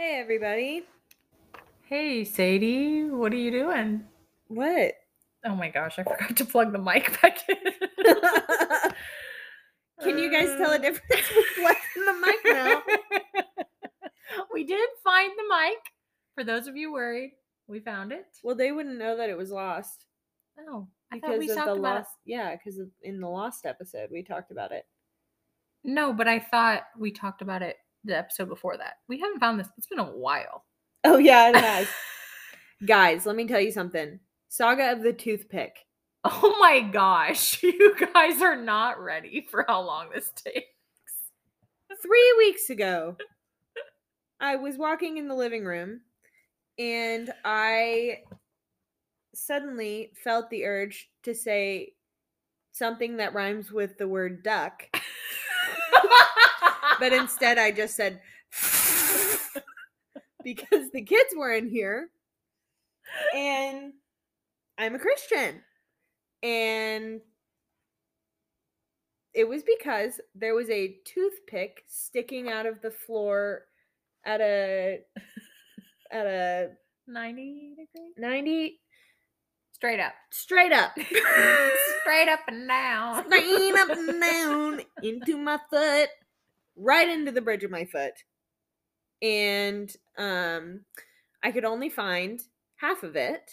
Hey, everybody. Hey, Sadie, what are you doing? What? Oh my gosh, I forgot to plug the mic back in. Can you guys tell a difference with what's in the mic now? we did find the mic. For those of you worried, we found it. Well, they wouldn't know that it was lost Oh, I thought because we of talked the about lost. Yeah, because in the lost episode we talked about it. No, but I thought we talked about it the episode before that. We haven't found this. It's been a while. Oh yeah, it has. guys, let me tell you something. Saga of the toothpick. Oh my gosh, you guys are not ready for how long this takes. Three weeks ago, I was walking in the living room and I suddenly felt the urge to say something that rhymes with the word duck. but instead I just said because the kids were in here and I'm a Christian. And it was because there was a toothpick sticking out of the floor at a at a 90 degrees? 90 Straight up. straight up. Straight up and down. straight up and down into my foot, right into the bridge of my foot. And um I could only find half of it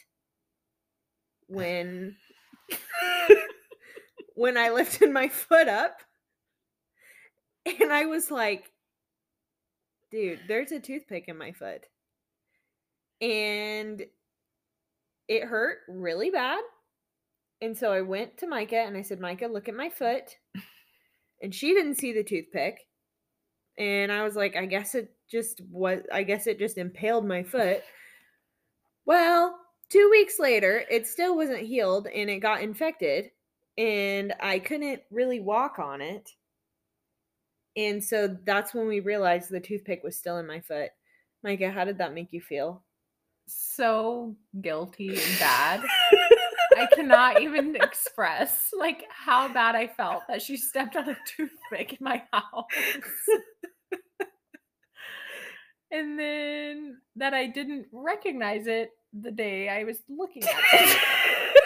when when I lifted my foot up. And I was like, dude, there's a toothpick in my foot. And it hurt really bad. And so I went to Micah and I said, Micah, look at my foot. And she didn't see the toothpick. And I was like, I guess it just was, I guess it just impaled my foot. Well, two weeks later, it still wasn't healed and it got infected. And I couldn't really walk on it. And so that's when we realized the toothpick was still in my foot. Micah, how did that make you feel? So guilty and bad. I cannot even express like how bad I felt that she stepped on a toothpick in my house. And then that I didn't recognize it the day I was looking at it.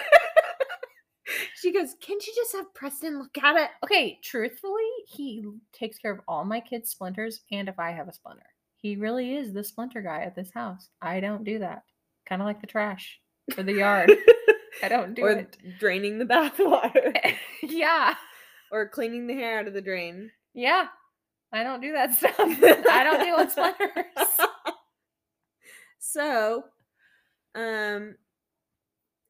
she goes, Can't you just have Preston look at it? okay, truthfully, he takes care of all my kids' splinters and if I have a splinter. He really is the splinter guy at this house. I don't do that. Kind of like the trash for the yard. I don't do or it. draining the bathwater. yeah. or cleaning the hair out of the drain. Yeah. I don't do that stuff. I don't deal with splinters. So, um,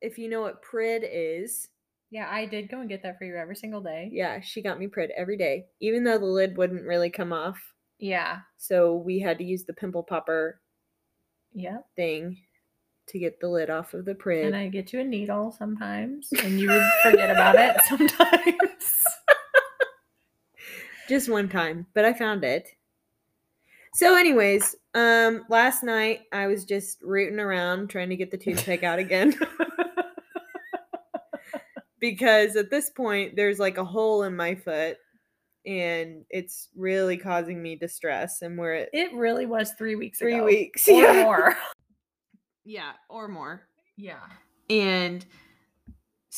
if you know what Prid is, Yeah, I did go and get that for you every single day. yeah, she got me Prid every day, even though the lid wouldn't really come off. Yeah. So we had to use the pimple popper Yeah. thing to get the lid off of the Prid. And I get you a needle sometimes, and you would forget about it sometimes. Just one time, but I found it. So, anyways, um, last night I was just rooting around trying to get the toothpick out again because at this point there's like a hole in my foot and it's really causing me distress. And we're at it really was three weeks three ago. weeks, Or yeah. more. yeah, or more. Yeah. And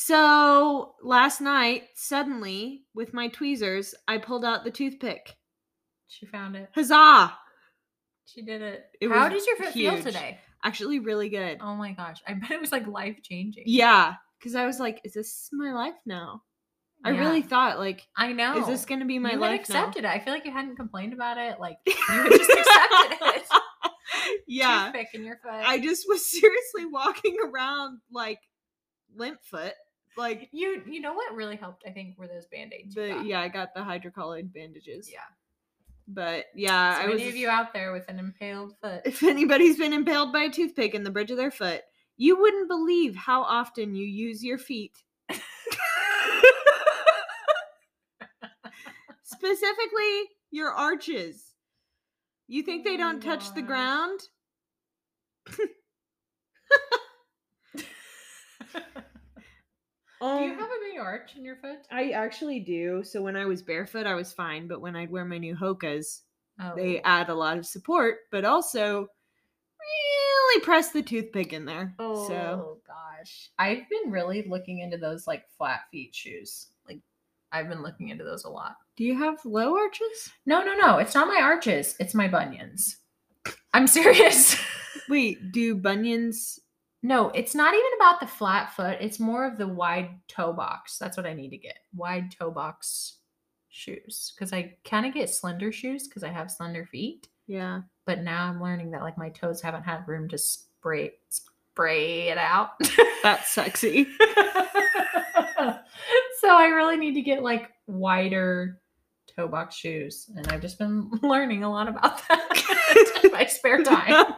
so last night, suddenly with my tweezers, I pulled out the toothpick. She found it. Huzzah! She did it. It How did your foot feel today? Actually, really good. Oh my gosh. I bet it was like life changing. Yeah, because I was like, "Is this my life now?" I really thought, like, I know. "Is this going to be my you life had accepted now?" it. I feel like you hadn't complained about it. Like you had just accepted it. yeah, Toothpick in your foot. I just was seriously walking around like limp foot, like you you know what really helped? I think were those band aids. the yeah. I got the hydrocolloid bandages. Yeah. but yeah, So I was. any of you out there with an impaled foot, if anybody's been impaled by a toothpick in the bridge of their foot, you wouldn't believe how often you use your feet. Specifically, your arches. You think they Oh don't touch the gosh. ground? do you Um, have a big arch in your foot? I actually do. So when I was barefoot, I was fine, but when I'd wear my new Hokas, Oh. They add a lot of support, but also really press the toothpick in there. Oh So gosh. I've been really looking into those like flat feet shoes. Like I've been looking into those a lot. do you have low arches? No, no, no. It's not my arches. It's my bunions. I'm serious. Wait, do bunions no, it's not even about the flat foot. It's more of the wide toe box. That's what I need to get. Wide toe box shoes. Because I kind of get slender shoes because I have slender feet. yeah. But now I'm learning that like my toes haven't had room to spray spray it out. That's sexy. so I really need to get like wider toe box shoes. And I've just been learning a lot about that in my spare time.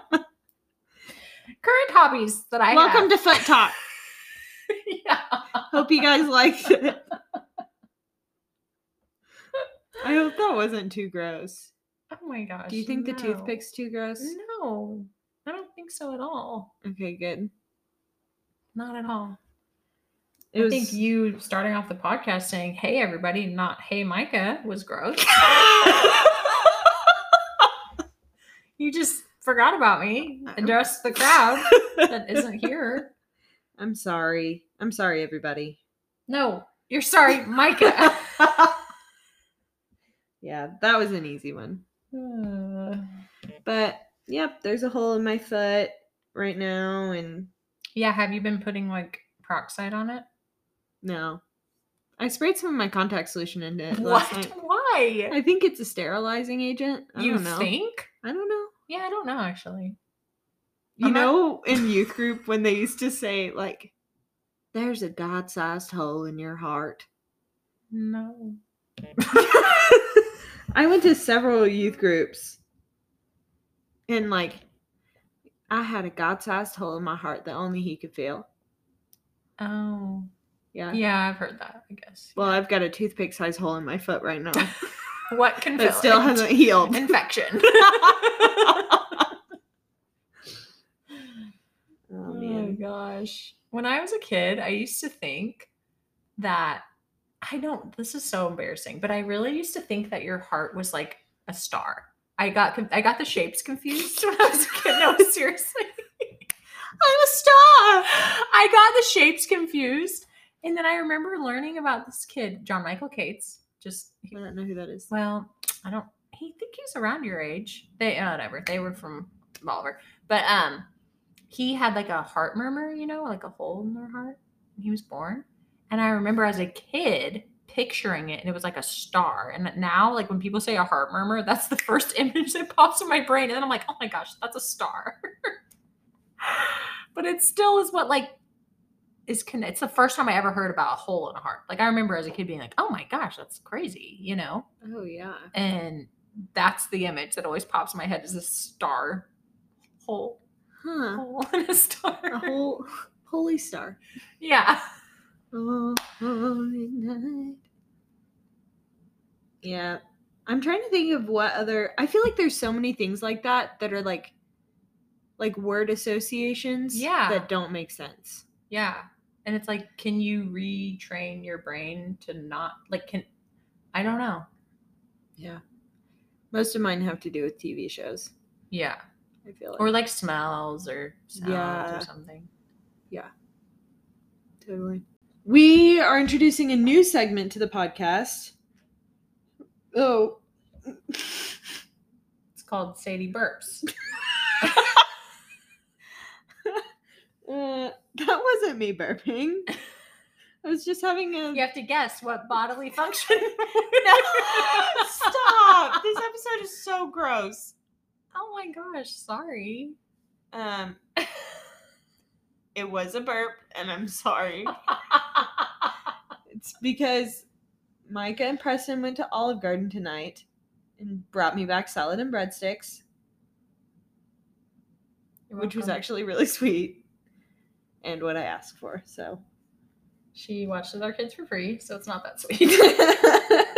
Current hobbies that I have. Welcome have. to Foot Talk. yeah. Hope you guys liked it. I hope that wasn't too gross. Oh my gosh. Do you think the toothpick's too gross? No. I don't think so at all. Okay, good. Not at all. It I was think you starting off the podcast saying, hey, everybody, not hey, Micah, was gross. you just forgot about me, addressed the crowd that isn't here. I'm sorry. I'm sorry, everybody. No, you're sorry, Micah. Yeah, that was an easy one. Uh, But yep, there's a hole in my foot right now, and yeah, have you been putting like peroxide on it? no. I sprayed some of my contact solution into it What? Why? I think it's a sterilizing agent. I you don't know. think? I don't know. Yeah, I don't know actually. You I'm not- know, in youth group when they used to say like, "There's a God-sized hole in your heart." No. I went to several youth groups, and like, I had a God-sized hole in my heart that only he could feel. Oh. Yeah. Yeah, I've heard that, I guess. Well, I've got a toothpick-sized hole in my foot right now what can that still it? hasn't healed. infection. oh Oh gosh. When I was a kid, I used to think that I don't this is so embarrassing, but I really used to think that your heart was like a star. I got I got the shapes confused when I was a kid. No, seriously. I'm a star. I got the shapes confused. And then I remember learning about this kid, John Michael Cates. Just I don't know who that is. well, I don't. He think he's around your age. They uh, whatever. They were from Bolivar, but um, he had like a heart murmur, you know, like a hole in their heart. When he was born, and I remember as a kid picturing it, and it was like a star. And now, like when people say a heart murmur, that's the first image that pops in my brain, and then I'm like, oh my gosh, that's a star. but it still is what like is con- it's the first time I ever heard about a hole in a heart. Like I remember as a kid being like, "Oh my gosh, that's crazy," you know. Oh yeah. And that's the image that always pops in my head is a star hole, Huh. hole in a star. A whole holy star. yeah. Oh, holy night. Yeah. I'm trying to think of what other I feel like there's so many things like that that are like like word associations Yeah. that don't make sense. Yeah. And it's like, can you retrain your brain to not like can I don't know. Yeah. Most of mine have to do with TV shows. Yeah. I feel like Or like smells or sounds Yeah. or something. Yeah. Totally. We are introducing a new segment to the podcast. Oh. It's called Sadie Burps. Uh, that wasn't me burping. I was just having a You have to guess what bodily function. Stop! This episode is so gross. Oh my gosh, sorry. Um, it was a burp, and I'm sorry. It's because Micah and Preston went to Olive Garden tonight and brought me back salad and breadsticks, which was actually really sweet and what I asked for. So, She watches our kids for free, so it's not that sweet.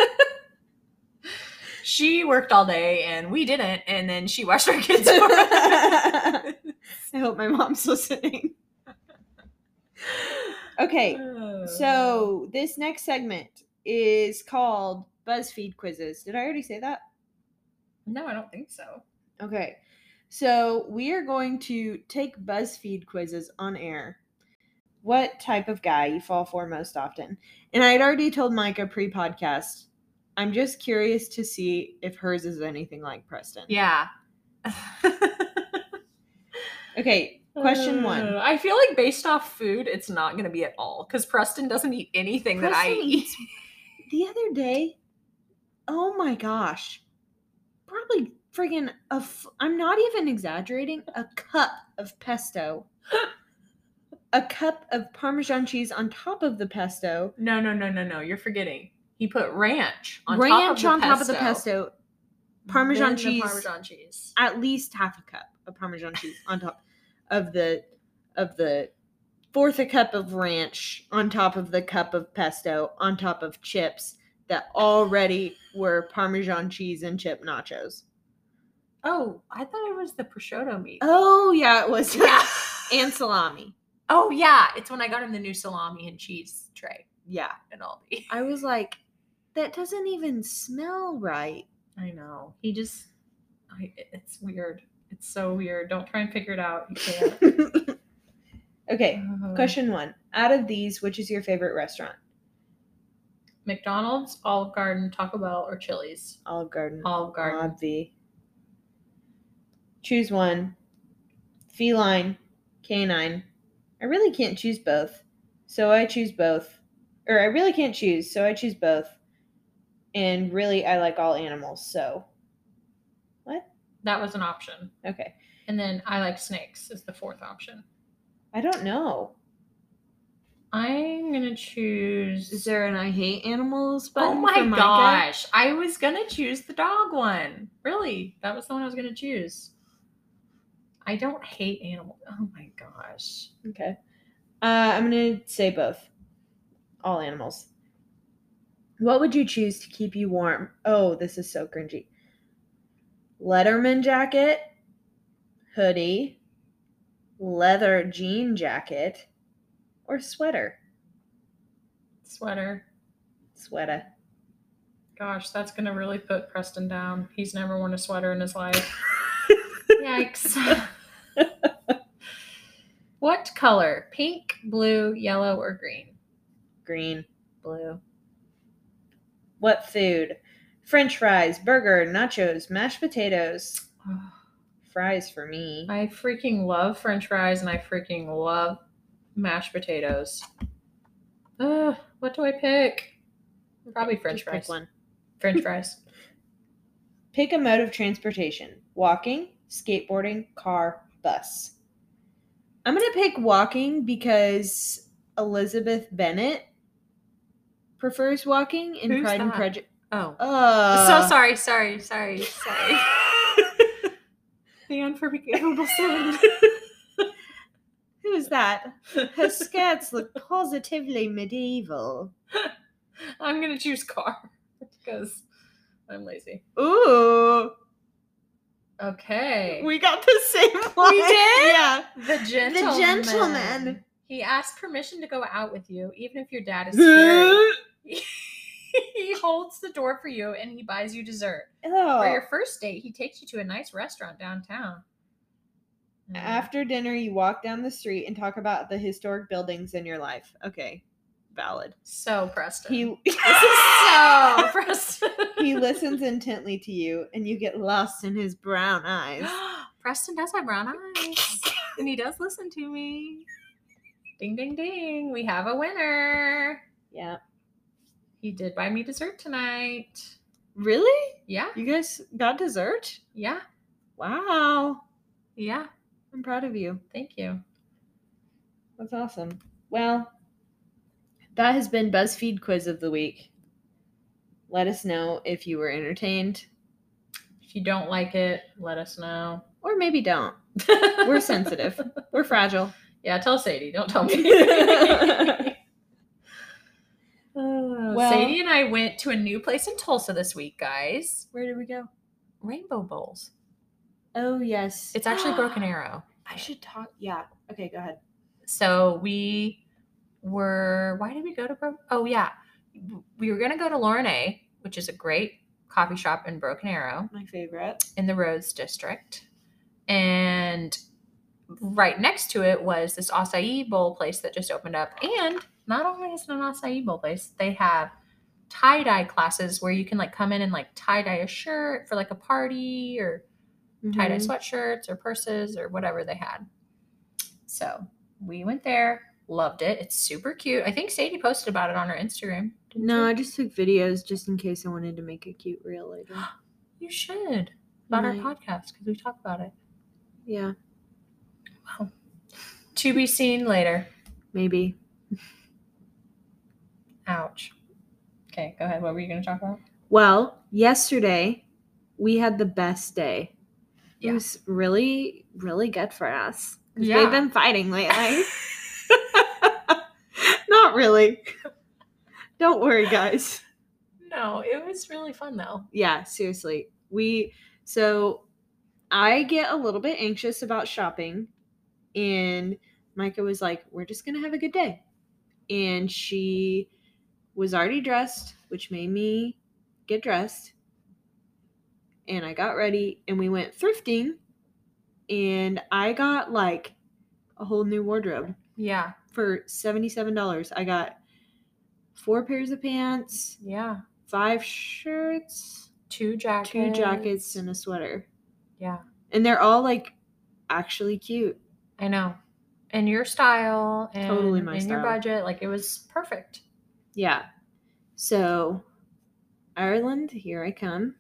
she worked all day and we didn't, and then she watched our kids for us. I hope my mom's listening. Okay, uh. So this next segment is called BuzzFeed quizzes. Did I already say that? No, I don't think so. Okay. So we are going to take BuzzFeed quizzes on air. What type of guy you fall for most often? And I had already told Micah pre podcast. I'm just curious to see if hers is anything like Preston. Yeah. Okay, question one. Uh, I feel like based off food, it's not going to be at all because Preston doesn't eat anything that I eat. the other day, oh my gosh, probably friggin' a. F- I'm not even exaggerating. A cup of pesto, a cup of Parmesan cheese on top of the pesto, No, no, no, no, no. You're forgetting. He put ranch on ranch top on of the top of the pesto, pesto, Parmesan then the cheese, Parmesan cheese. at least half a cup of Parmesan cheese on top of the of the fourth a cup of ranch on top of the cup of pesto on top of chips that already were Parmesan cheese and chip nachos. Oh, I thought it was the prosciutto meat. Oh yeah, it was yeah. and salami. Oh yeah, it's when I got him the new salami and cheese tray Yeah, at Aldi. I was like, that doesn't even smell right. I know. He just, I, it's weird. It's so weird. Don't try and figure it out. You can't. okay, Uh, question one. Out of these, which is your favorite restaurant? McDonald's, Olive Garden, Taco Bell, or Chili's? Olive Garden. Olive Garden. Obvi. Choose one. Feline, canine. I really can't choose both, so I choose both. Or I really can't choose, so I choose both. And really, I like all animals, so. What? That was an option. Okay. And then I like snakes is the fourth option. I don't know. I'm gonna choose. Is there an I hate animals oh my gosh! I was gonna choose the dog one. Really, that was the one I was gonna choose. I don't hate animals. Oh my gosh. Okay. Uh, I'm gonna say both. All animals. What would you choose to keep you warm? Oh, this is so cringy. Letterman jacket, hoodie, leather jean jacket, or sweater? Sweater. Sweater. Gosh, that's gonna really put Preston down. He's never worn a sweater in his life. Yikes. what color? Pink, blue, yellow, or green? Green. Blue. What food? French fries, burger, nachos, mashed potatoes. Fries for me. I freaking love French fries and I freaking love mashed potatoes. Ugh, what do I pick? Probably French Just fries. pick one. French fries. Pick a mode of transportation walking, skateboarding, car, bus. I'm going to pick walking because Elizabeth Bennet prefers walking in Who's Pride and? Prejudice. Oh. Uh, so sorry, sorry, sorry, sorry. the unforgivable sin. Who is that? Her skirts look positively medieval. I'm gonna choose car because I'm lazy. Ooh, Okay. we got the same one. We did? Yeah. the gentleman. The gentleman. He asked permission to go out with you, even if your dad is scary. he holds the door for you and he buys you dessert. oh. For your first date, he takes you to a nice restaurant downtown. Mm. After dinner, you walk down the street and talk about the historic buildings in your life. Okay, valid. so Preston. He so Preston. he listens intently to you, and you get lost in his brown eyes. Preston does have brown eyes, and he does listen to me. Ding, ding, ding! We have a winner. Yeah. He did buy me dessert tonight. Really? Yeah, You guys got dessert? yeah, Wow. yeah. I'm proud of you. Thank you. That's awesome. Well, that has been BuzzFeed Quiz of the Week. Let us know if you were entertained, If you don't like it, let us know. or maybe don't. We're sensitive. We're fragile. Yeah, tell Sadie. Don't tell me. Uh, Well- Sadie and I went to a new place in Tulsa this week, guys. Where did we go? Rainbow Bowls. Oh, yes. It's actually Broken Arrow. I should talk. Yeah. Okay, go ahead. So we were. Why did we go to Broken? Oh yeah, we were gonna go to Lauren A, which is a great coffee shop in Broken Arrow My favorite. in the Rose District. And right next to it was this acai bowl place that just opened up. And not only is it an acai bowl place, they have tie dye classes where you can like come in and like tie dye a shirt for like a party or tie dye mm-hmm. sweatshirts or purses or whatever they had. So we went there, loved it. It's super cute. I think Sadie posted about it on her Instagram. No? I just took videos just in case I wanted to make a cute reel later. you should about our podcast because we talk about it. Yeah, Wow. To be seen later. maybe. Ouch. Okay, go ahead. What were you going to talk about? Well, yesterday we had the best day. It was really, really good for us. Yeah. We've been fighting lately. Really. Don't worry, guys. No, it was really fun though. Yeah, seriously. We so I get a little bit anxious about shopping and Micah was like, "We're just going to have a good day." And she was already dressed, which made me get dressed. And I got ready and we went thrifting and I got like a whole new wardrobe Yeah. for $77. I got four pairs of pants, Yeah. five shirts, Two jackets. two jackets and a sweater. Yeah. And they're all like actually cute. I know. And your style and Totally my in your budget, like it was perfect. Yeah. So Ireland, here I come.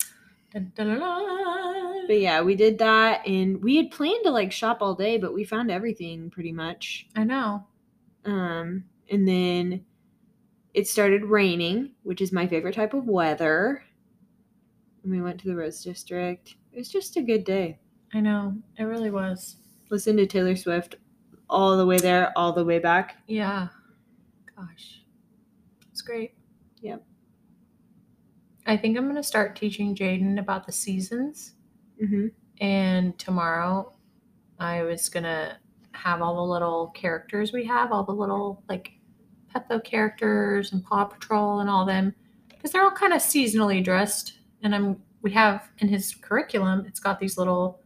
Dun, dun, dun, dun. But yeah, we did that and we had planned to like shop all day, but we found everything pretty much. I know. Um and then it started raining, which is my favorite type of weather. And we went to the Rose District. It was just a good day. I know. It really was. Listen to Taylor Swift all the way there, all the way back. Yeah. Gosh. It's great. Yep. I think I'm going to start teaching Jaden about the seasons. Mm-hmm. And tomorrow I was to have all the little characters we have, all the little like Peppa characters and Paw Patrol and all them, because they're all kind of seasonally dressed. And I'm, we have in his curriculum, it's got these little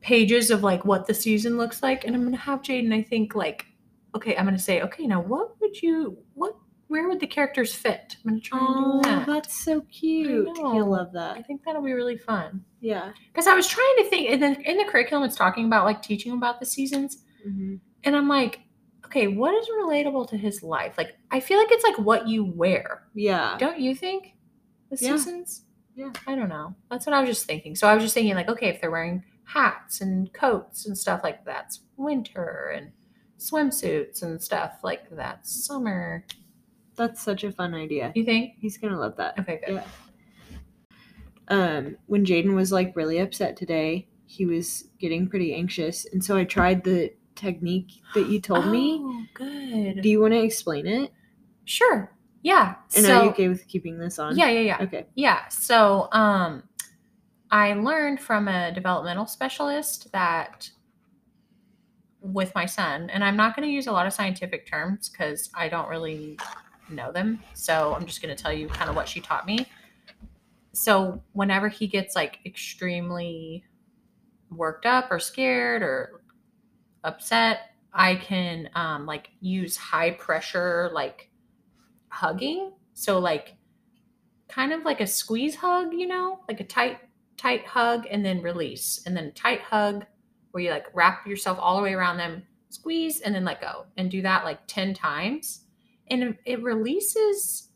pages of like what the season looks like. And I'm to have Jaden, I think, like, okay, I'm to say, okay, now what would you, what, where would the characters fit? I'm to try and Oh, do that. that's so cute. He'll love that. I think that'll be really fun. Yeah. Because I was trying to think, in the in the curriculum, it's talking about like teaching about the seasons, Mm-hmm. and I'm like, okay, what is relatable to his life? Like, I feel like it's like what you wear, Yeah. don't you think? The Yeah. seasons. Yeah. I don't know. That's what I was just thinking. So I was just thinking, like, okay, if they're wearing hats and coats and stuff like that's winter, and swimsuits and stuff like that's summer. That's such a fun idea. You think? He's gonna love that. Okay, good. Yeah. Um, when Jaden was like really upset today, he was getting pretty anxious, and so I tried the technique that you told me. Oh, good. Do you want to explain it? sure. Yeah. And so, are you okay with keeping this on? Yeah, yeah, yeah. Okay. Yeah. So um I learned from a developmental specialist that with my son, and I'm not going to use a lot of scientific terms because I don't really know them. So I'm just going to tell you kind of what she taught me. So whenever he gets like extremely worked up or scared or upset, I can um, like use high pressure like hugging. So like kind of like a squeeze hug, you know, like a tight tight hug and then release, and then tight hug where you like wrap yourself all the way around them, squeeze and then let go, and do that like ten times, and it- releases.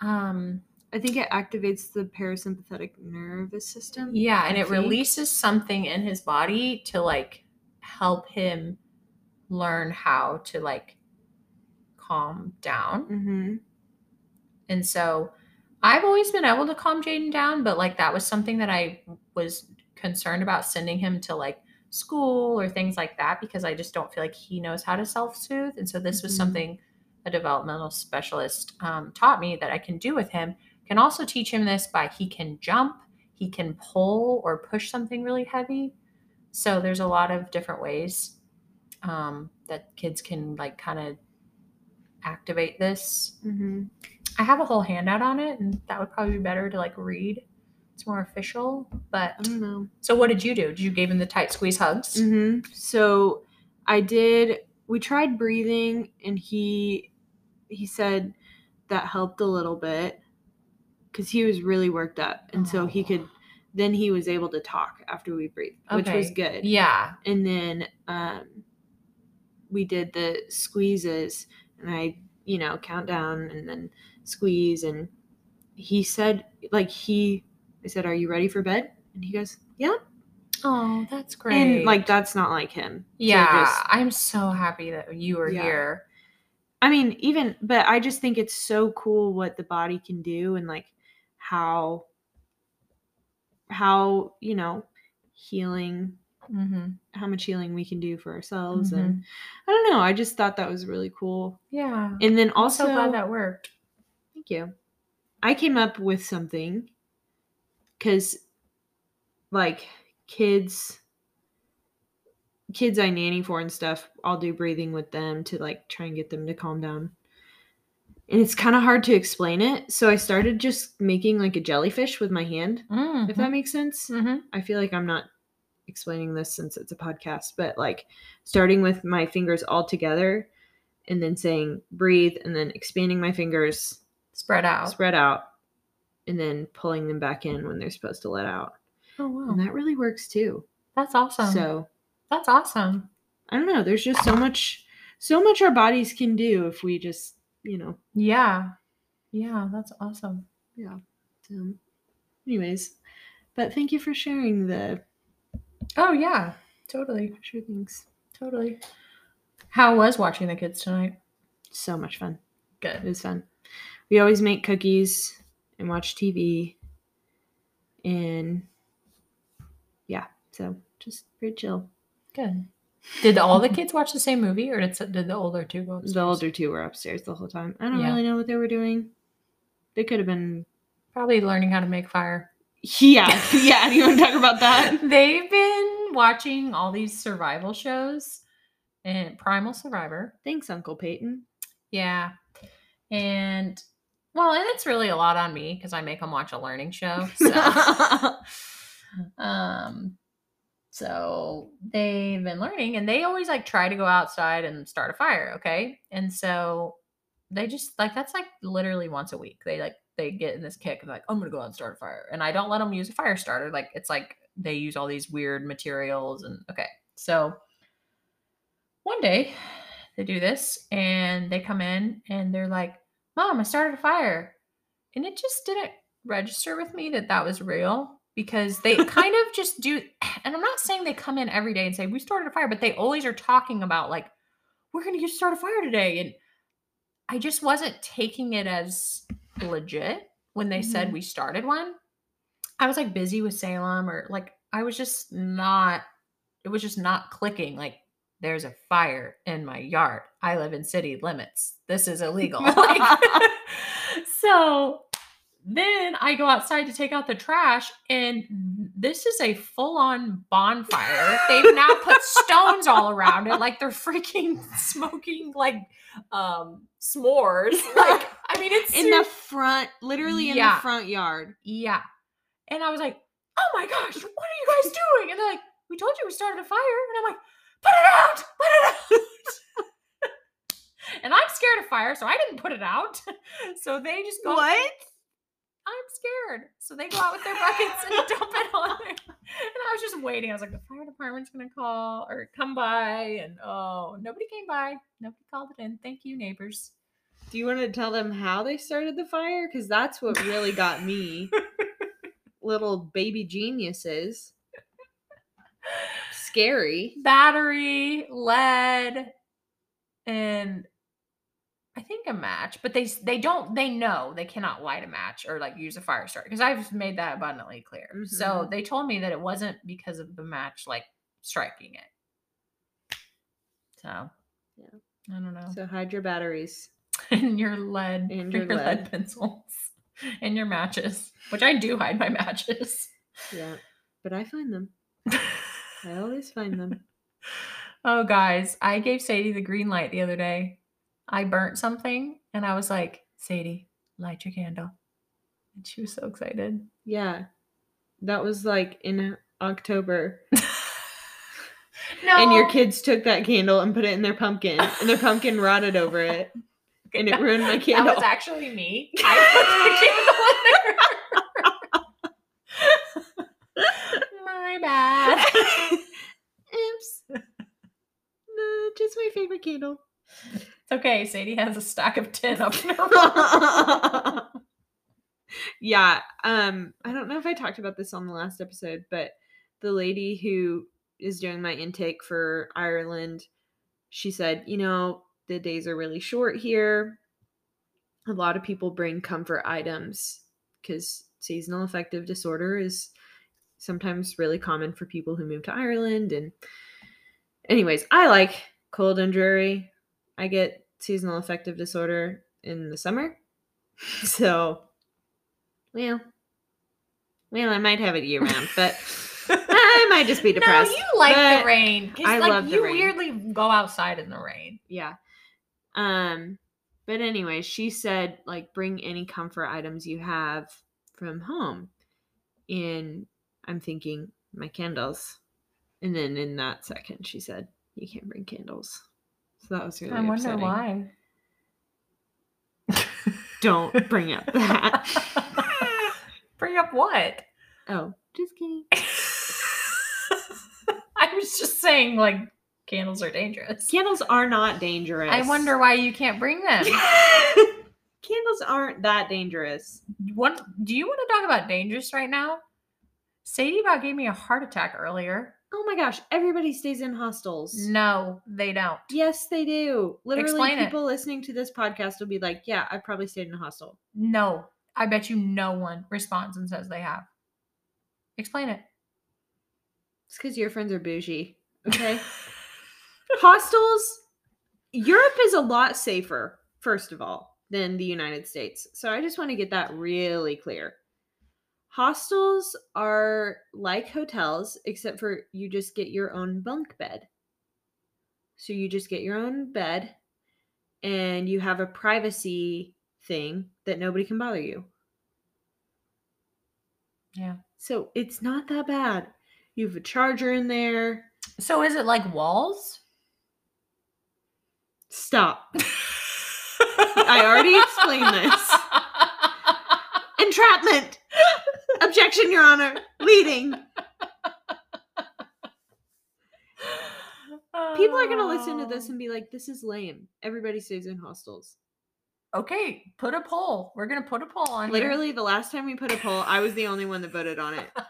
Um, I think it activates the parasympathetic nervous system. yeah, and it releases something in his body to like help him learn how to like calm down. Mm-hmm. And so I've always been able to calm Jaden down, but like that was something that I was concerned about sending him to like school or things like that because I just don't feel like he knows how to self soothe. And so this was Mhm. something a developmental specialist um, taught me that I can do with him. Can also teach him this by he can jump, he can pull or push something really heavy. So there's a lot of different ways um, that kids can like kind of activate this Mm-hmm. I have a whole handout on it, and that would probably be better to like read. It's more official. But I don't know. so, what did you do? Did you give him the tight squeeze hugs? hmm So I did. We tried breathing, and he he said that helped a little bit because he was really worked up, and so he Oh. could. Then he was able to talk after we breathed, which was good. Yeah. And then um, we did the squeezes, and I, you know, count down and then squeeze, and he said, like he, I said, "Are you ready for bed?" And he goes, "Yeah." Oh, that's great. And like that's not like him. yeah, just- I'm so happy that you were Yeah. here. I mean, even, but I just think it's so cool what the body can do and like how, how, you know, healing, Mm-hmm. how much healing we can do for ourselves. And I don't know. I just thought that was really cool. Yeah. And then also, I'm so glad that worked. thank you. I came up with something because, like, kids, kids I nanny for and stuff, I'll do breathing with them to like try and get them to calm down. And it's kind of hard to explain it. So I started just making like a jellyfish with my hand, Mm-hmm. if that makes sense. mm-hmm. I feel like I'm not explaining this since it's a podcast, but like starting with my fingers all together and then saying breathe and then expanding my fingers spread out. spread out and then pulling them back in when they're supposed to let out. Oh wow, And that really works too. that's awesome. So that's awesome. I don't know. There's just so much, so much our bodies can do if we just, you know. Yeah, yeah, that's awesome. So, anyways, but thank you for sharing the Oh yeah, totally, sure things. totally. How was watching the kids tonight? So much fun. Good. It was fun. We always make cookies and watch TV, and yeah, so just pretty chill. Good. Did all the kids watch the same movie, or did did the older two go upstairs? The older two were upstairs the whole time. I don't Yeah. really know what they were doing. They could have been. Probably learning how to make fire. Yeah, yeah. Do you want to talk about that? They've been watching all these survival shows and Primal Survivor. Thanks, Uncle Peyton. Yeah. And well, and it's really a lot on me because I make them watch a learning show. So um so they've been learning and they always like try to go outside and start a fire, okay? And so they just like that's like literally once a week. They like they get in this kick of like, I'm gonna go out and start a fire. And I don't let them use a fire starter. Like it's like they use all these weird materials and okay. So one day they do this and they come in and they're like, Mom, I started a fire. And it just didn't register with me that that was real because they kind of just do. And I'm not saying they come in every day and say, We started a fire, but they always are talking about, like, we're going to start a fire today. And I just wasn't taking it as legit when they said Mhm. we started one. I was like busy with Salem or like, I was just not, it was just not clicking. Like, there's a fire in my yard. I live in city limits. This is illegal. Like, so then I go outside to take out the trash, and this is a full on bonfire. They've now put stones all around it, like they're freaking smoking like um s'mores. Like, I mean, it's in the front, literally in Yeah. the front yard. yeah. And I was like, oh my gosh, what are you guys doing? And they're like, we told you we started a fire. And I'm like, put it out, put it out. and I'm scared of fire, so I didn't put it out. so they just go, I'm scared. So they go out with their buckets and dump it on there. And I was just waiting. I was like, the fire department's gonna call or come by. And oh, nobody came by. Nobody called it in. Thank you, neighbors. Do you want to tell them how they started the fire? Because that's what really got me. Little baby geniuses. Scary. Battery, lead, and I think a match. But they they don't they know they cannot light a match or like use a fire starter because I've made that abundantly clear. So Mhm. they told me that it wasn't because of the match like striking it. So Yeah. I don't know. So hide your batteries. and your lead And your, your lead. lead. pencils and your matches, which I do hide my matches. Yeah. But I find them. I always find them. oh, guys, I gave Sadie the green light the other day. I burnt something and I was like, Sadie, light your candle. And she was so excited. Yeah. That was like in October. no. And your kids took that candle and put it in their pumpkin, and their pumpkin rotted over it, and it ruined my That candle. was actually me. I put the candle in there. My bad. Oops. No, just my favorite candle. It's okay. Sadie has a stack of 10 up in her room. yeah. Um, I don't know if I talked about this on the last episode, but the lady who is doing my intake for Ireland, she said, you know, the days are really short here. A lot of people bring comfort items because seasonal affective disorder is sometimes really common for people who move to Ireland. And, anyways, I like cold and dreary. I get seasonal affective disorder in the summer. So, well, well, I might have it year round, but I might just be depressed. No, you like but- the rain. I like, love the rain. you rain. weirdly go outside in the rain. yeah. Um, but anyway, she said like bring any comfort items you have from home. And I'm thinking my candles. And then in that second, she said you can't bring candles. So that was really I wonder upsetting. why. Don't bring up that. Bring up what? oh, just kidding. I was just saying, like, candles are dangerous. Candles are not dangerous. I wonder why you can't bring them. Candles aren't that dangerous. Do you want to talk about dangerous right now? Sadie about gave me a heart attack earlier. Oh my gosh, everybody stays in hostels. No, they don't. Yes, they do. Literally, Explain it. people listening to this podcast will be like, "Yeah, I probably stayed in a hostel." No, I bet you no one responds and says they have. Explain it. It's because your friends are bougie. Okay, hostels. Europe is a lot safer, first of all, than the United States. So I just want to get that really clear. Hostels are like hotels, except for you just get your own bunk bed. So you just get your own bed and you have a privacy thing that nobody can bother you. Yeah. So it's not that bad. You have a charger in there. So is it like walls? Stop. I already explained this. Entrapment. Objection, Your Honor. Leading. People are going to listen to this and be like, this is lame. Everybody stays in hostels. Okay, put a poll. We're gonna put a poll on. here. Literally, the last time we put a poll, I was the only one that voted on it.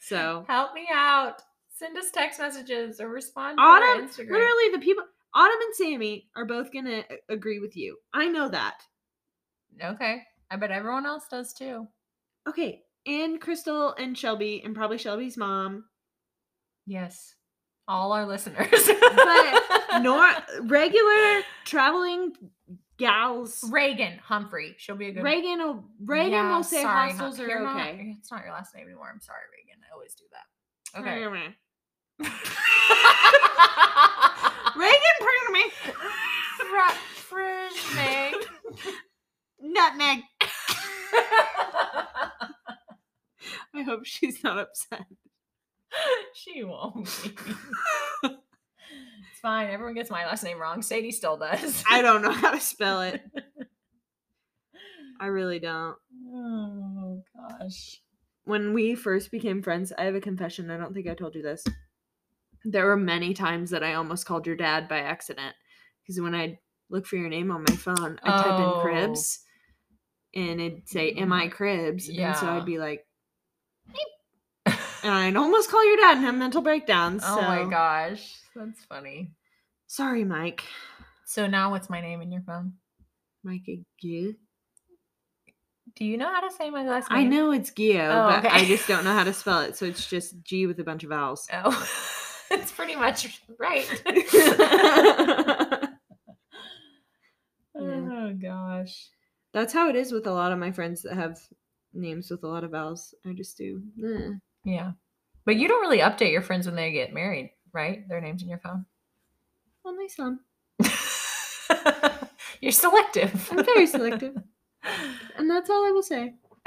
So, Help me out. Send us text messages or respond to Autumn, Instagram. literally, the people, Autumn and Sammy are both going to agree with you. I know that. Okay. I bet everyone else does too. Okay. And Crystal and Shelby, and probably Shelby's mom. Yes. All our listeners. But nor regular traveling gals. Reagan Humphrey. She'll be a good Reagan will Reagan Yeah, will say sorry, hostels are you're not- okay. it's not your last name anymore. I'm sorry, Reagan. I always do that. Okay. Reagan, pardon me. Fr- Fridge. Nutmeg. I hope she's not upset. she won't be. it's fine. Everyone gets my last name wrong. Sadie still does. I don't know how to spell it. I really don't. Oh gosh. when we first became friends, I have a confession. I don't think I told you this. There were many times that I almost called your dad by accident because when I look for your name on my phone, I type in Oh. cribs and it'd say, Am I mm-hmm. cribs? And so I'd be like, "Beep." and I'd almost call your dad and have mental breakdowns. Oh my gosh. That's funny. Sorry, Mike. So now what's my name in your phone? Mike Gio. Do you know how to say my last name? I know it's Gio, Oh, but I just don't know how to spell it. So it's just G with a bunch of vowels. Oh, it's pretty much right. oh gosh. That's how it is with a lot of my friends that have names with a lot of vowels. I just do. Yeah. But you don't really update your friends when they get married, right? Their names in your phone. Only some. You're selective. I'm very selective. And that's all I will say.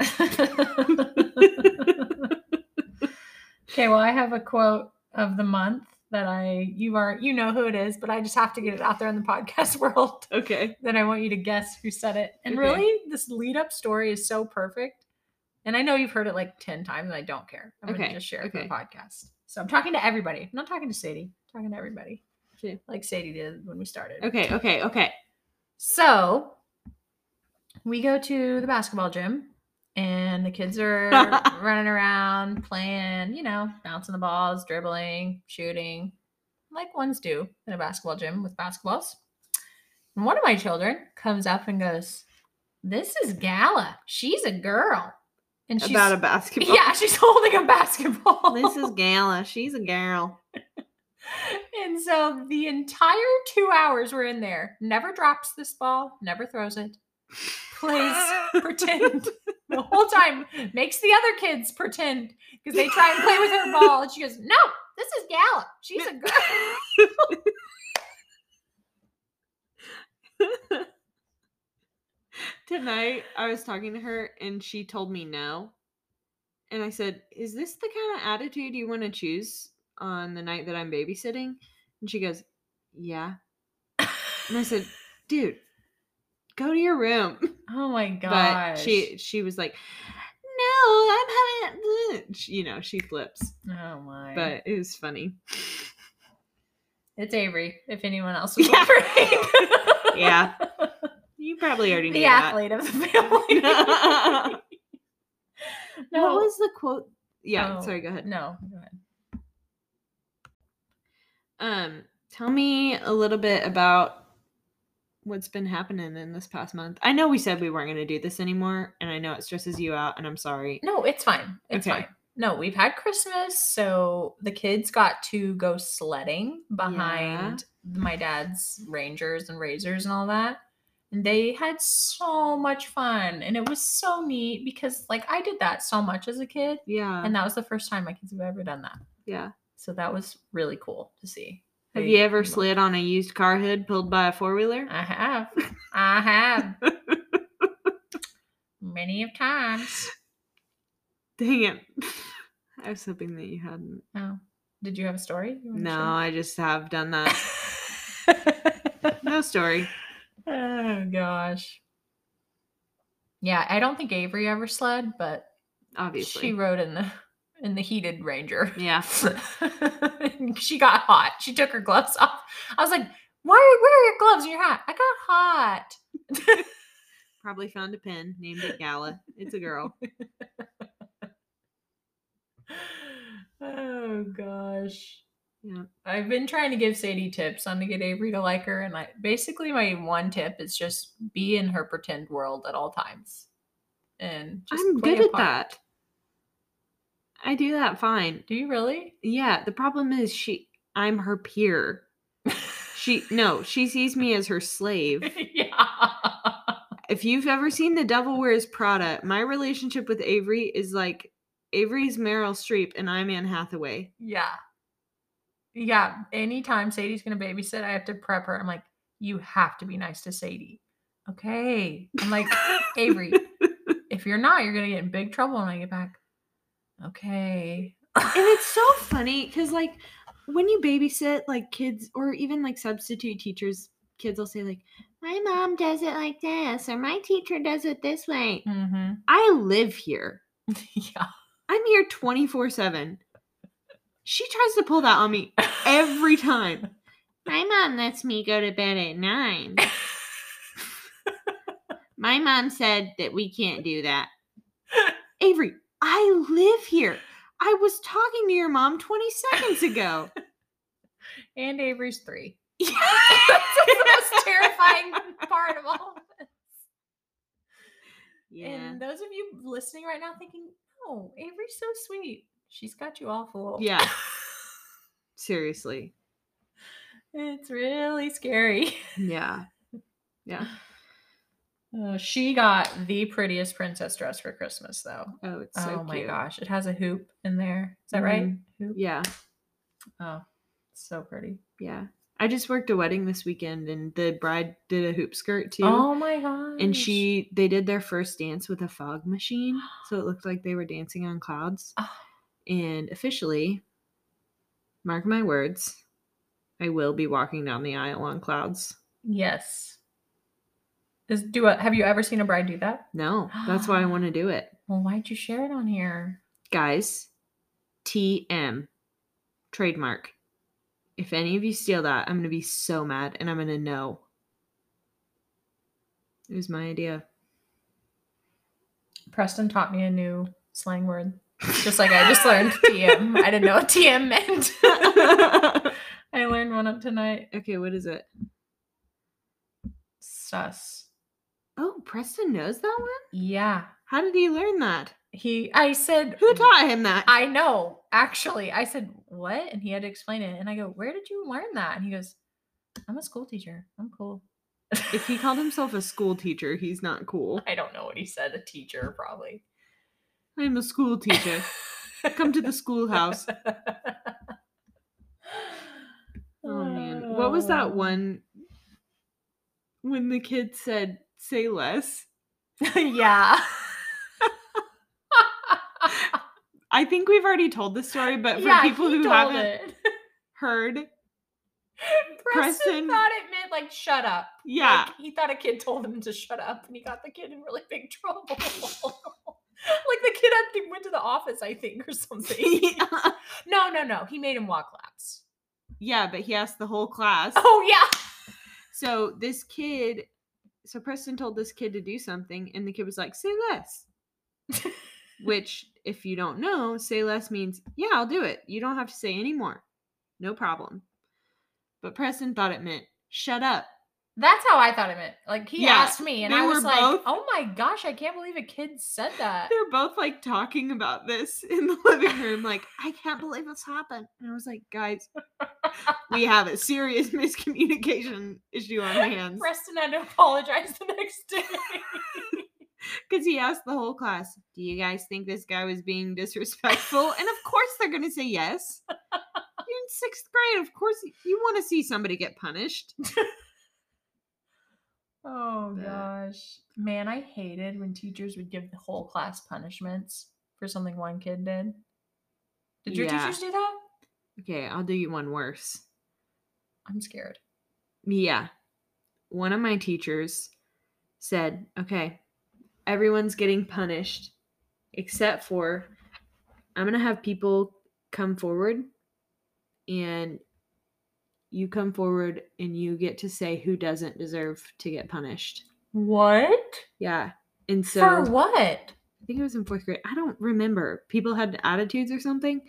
okay, well, I have a quote of the month that I you are you know who it is, but I just have to get it out there in the podcast world. Okay. Then I want you to guess who said it. And Okay. really, this lead up story is so perfect. And I know you've heard it like 10 times, and I don't care. I'm Okay, gonna just share it for okay. the podcast. So I'm talking to everybody. I'm not talking to Sadie. I'm talking to everybody. Okay. Like Sadie did when we started. Okay. Okay. Okay. So we go to the basketball gym and the kids are running around playing, you know, bouncing the balls, dribbling, shooting, like ones do in a basketball gym with basketballs. And one of my children comes up and goes, This is Gala. She's a girl. And she's About a basketball. Yeah, she's holding a basketball. This is Gala. She's a girl. and so the entire two hours we're in there, never drops this ball, never throws it, plays pretend the whole time, makes the other kids pretend because they try and play with her ball. And she goes, No, this is Gala. She's a girl. Tonight, I was talking to her and she told me no. And I said, Is this the kind of attitude you want to choose on the night that I'm babysitting? And she goes, Yeah. And I said, Dude, go to your room. Oh my god. But she she was like, No, I'm having you know, she flips. Oh my. But it was funny. it's Avery, if anyone else was Yeah. wondering. Yeah. You probably already knew the athlete of the family. that. no. What was the quote? Yeah, sorry, go ahead. No, go ahead. Um, tell me a little bit about what's been happening in this past month. I know we said we weren't going to do this anymore, and I know it stresses you out, and I'm sorry. No, it's fine. It's Okay. fine. No, we've had Christmas, so the kids got to go sledding behind my dad's Rangers and Razors and all that. And they had so much fun. And it was so neat because like I did that so much as a kid. Yeah, And that was the first time my kids have ever done that. yeah. So that was really cool to see. Have you ever slid on a used car hood pulled by a four wheeler? I have. I have. Many of times. Dang it! I was hoping that you hadn't. Oh. Did you have a story? No, share? I just have done that. no story. Oh gosh. Yeah, I don't think Avery ever sled, but Obviously. she rode in the in the heated Ranger. yeah. She got hot. She took her gloves off. I was like, "Why? Where are your gloves and your hat?" I got hot. Probably found a pin, named it Gala. It's a girl. oh gosh. Yeah. I've been trying to give Sadie tips on to get Avery to like her, and I basically my one tip is just be in her pretend world at all times, and just I'm good at part. that. I do that fine. Do you really? Yeah, the problem is she I'm her peer. She no, she sees me as her slave. yeah. If you've ever seen The Devil Wears Prada, my relationship with Avery is like Avery's Meryl Streep and I'm Anne Hathaway. Yeah. Yeah. Anytime Sadie's gonna babysit, I have to prep her. I'm like, you have to be nice to Sadie. Okay. I'm like, Avery, if you're not, you're gonna get in big trouble when I get back. Okay. and it's so funny because like when you babysit like kids or even like substitute teachers kids will say like my mom does it like this or my teacher does it this way Mm-hmm. i live here Yeah. i'm here 24 7 she tries to pull that on me every time my mom lets me go to bed at 9 my mom said that we can't do that avery i live here i was talking to your mom 20 seconds ago and Avery's three. Yeah. That's the most terrifying part of all of this. Yeah. And those of you listening right now thinking, oh, Avery's so sweet. She's got you all fooled. Yeah. Seriously. It's really scary. Yeah. Yeah. Uh, she got the prettiest princess dress for Christmas, though. Oh, it's so oh my cute. gosh. It has a hoop in there. Is that right? Mhm. Hoop. Yeah. Oh, so pretty. Yeah. I just worked a wedding this weekend and the bride did a hoop skirt too. Oh my god. and she they did their first dance with a fog machine. So it looked like they were dancing on clouds. And officially, mark my words, I will be walking down the aisle on clouds. Yes. Is do a, have you ever seen a bride do that? No, that's why I want to do it. Well, why'd you share it on here? Guys, TM, trademark. If any of you steal that, I'm going to be so mad and I'm going to know. It was my idea. Preston taught me a new slang word. Just like I just learned TM. I didn't know what TM meant. I learned one up tonight. okay, what is it? Sus. Oh, Preston knows that one? Yeah. How did he learn that? He I said Who taught him that? I know. Actually, I said, "What?" and he had to explain it. And I go, "Where did you learn that?" And he goes, "I'm a school teacher. I'm cool." if he called himself a school teacher, he's not cool. I don't know what he said, a teacher probably. I'm a school teacher. Come to the schoolhouse. Oh man. What was that oh. one when the kid said say less? yeah. I think we've already told the story, but for yeah, people who haven't heard, Preston, Preston- thought it meant like shut up. yeah, Like, he thought a kid told him to shut up and he got the kid in really big trouble. like the kid had went to the office, I think, or something. no, no, no. He made him walk laps. yeah, but he asked the whole class. Oh yeah. So this kid, so Preston told this kid to do something, and the kid was like, say less. Which, if you don't know, say less means, yeah, I'll do it. You don't have to say any more. No problem. But Preston thought it meant, shut up. That's how I thought of it meant. Like he Yeah, asked me, and I was like, both- "Oh my gosh, I can't believe a kid said that." They're both like talking about this in the living room, like, I can't believe this happened. And I was like, guys, we have a serious miscommunication issue on our hands. Preston had to apologize the next day. Because he asked the whole class, Do you guys think this guy was being disrespectful? and of course they're going to say yes. You're in sixth grade. Of course you want to see somebody get punished. Oh But- gosh, man, I hated when teachers would give the whole class punishments for something one kid did. Did your Yeah. teachers do that? Okay, I'll do you one worse. I'm scared. Yeah. One of my teachers said, Okay, everyone's getting punished except for I'm going to have people come forward and you come forward and you get to say who doesn't deserve to get punished. What? Yeah. And so for what? I think it was in fourth grade. I don't remember. People had attitudes or something.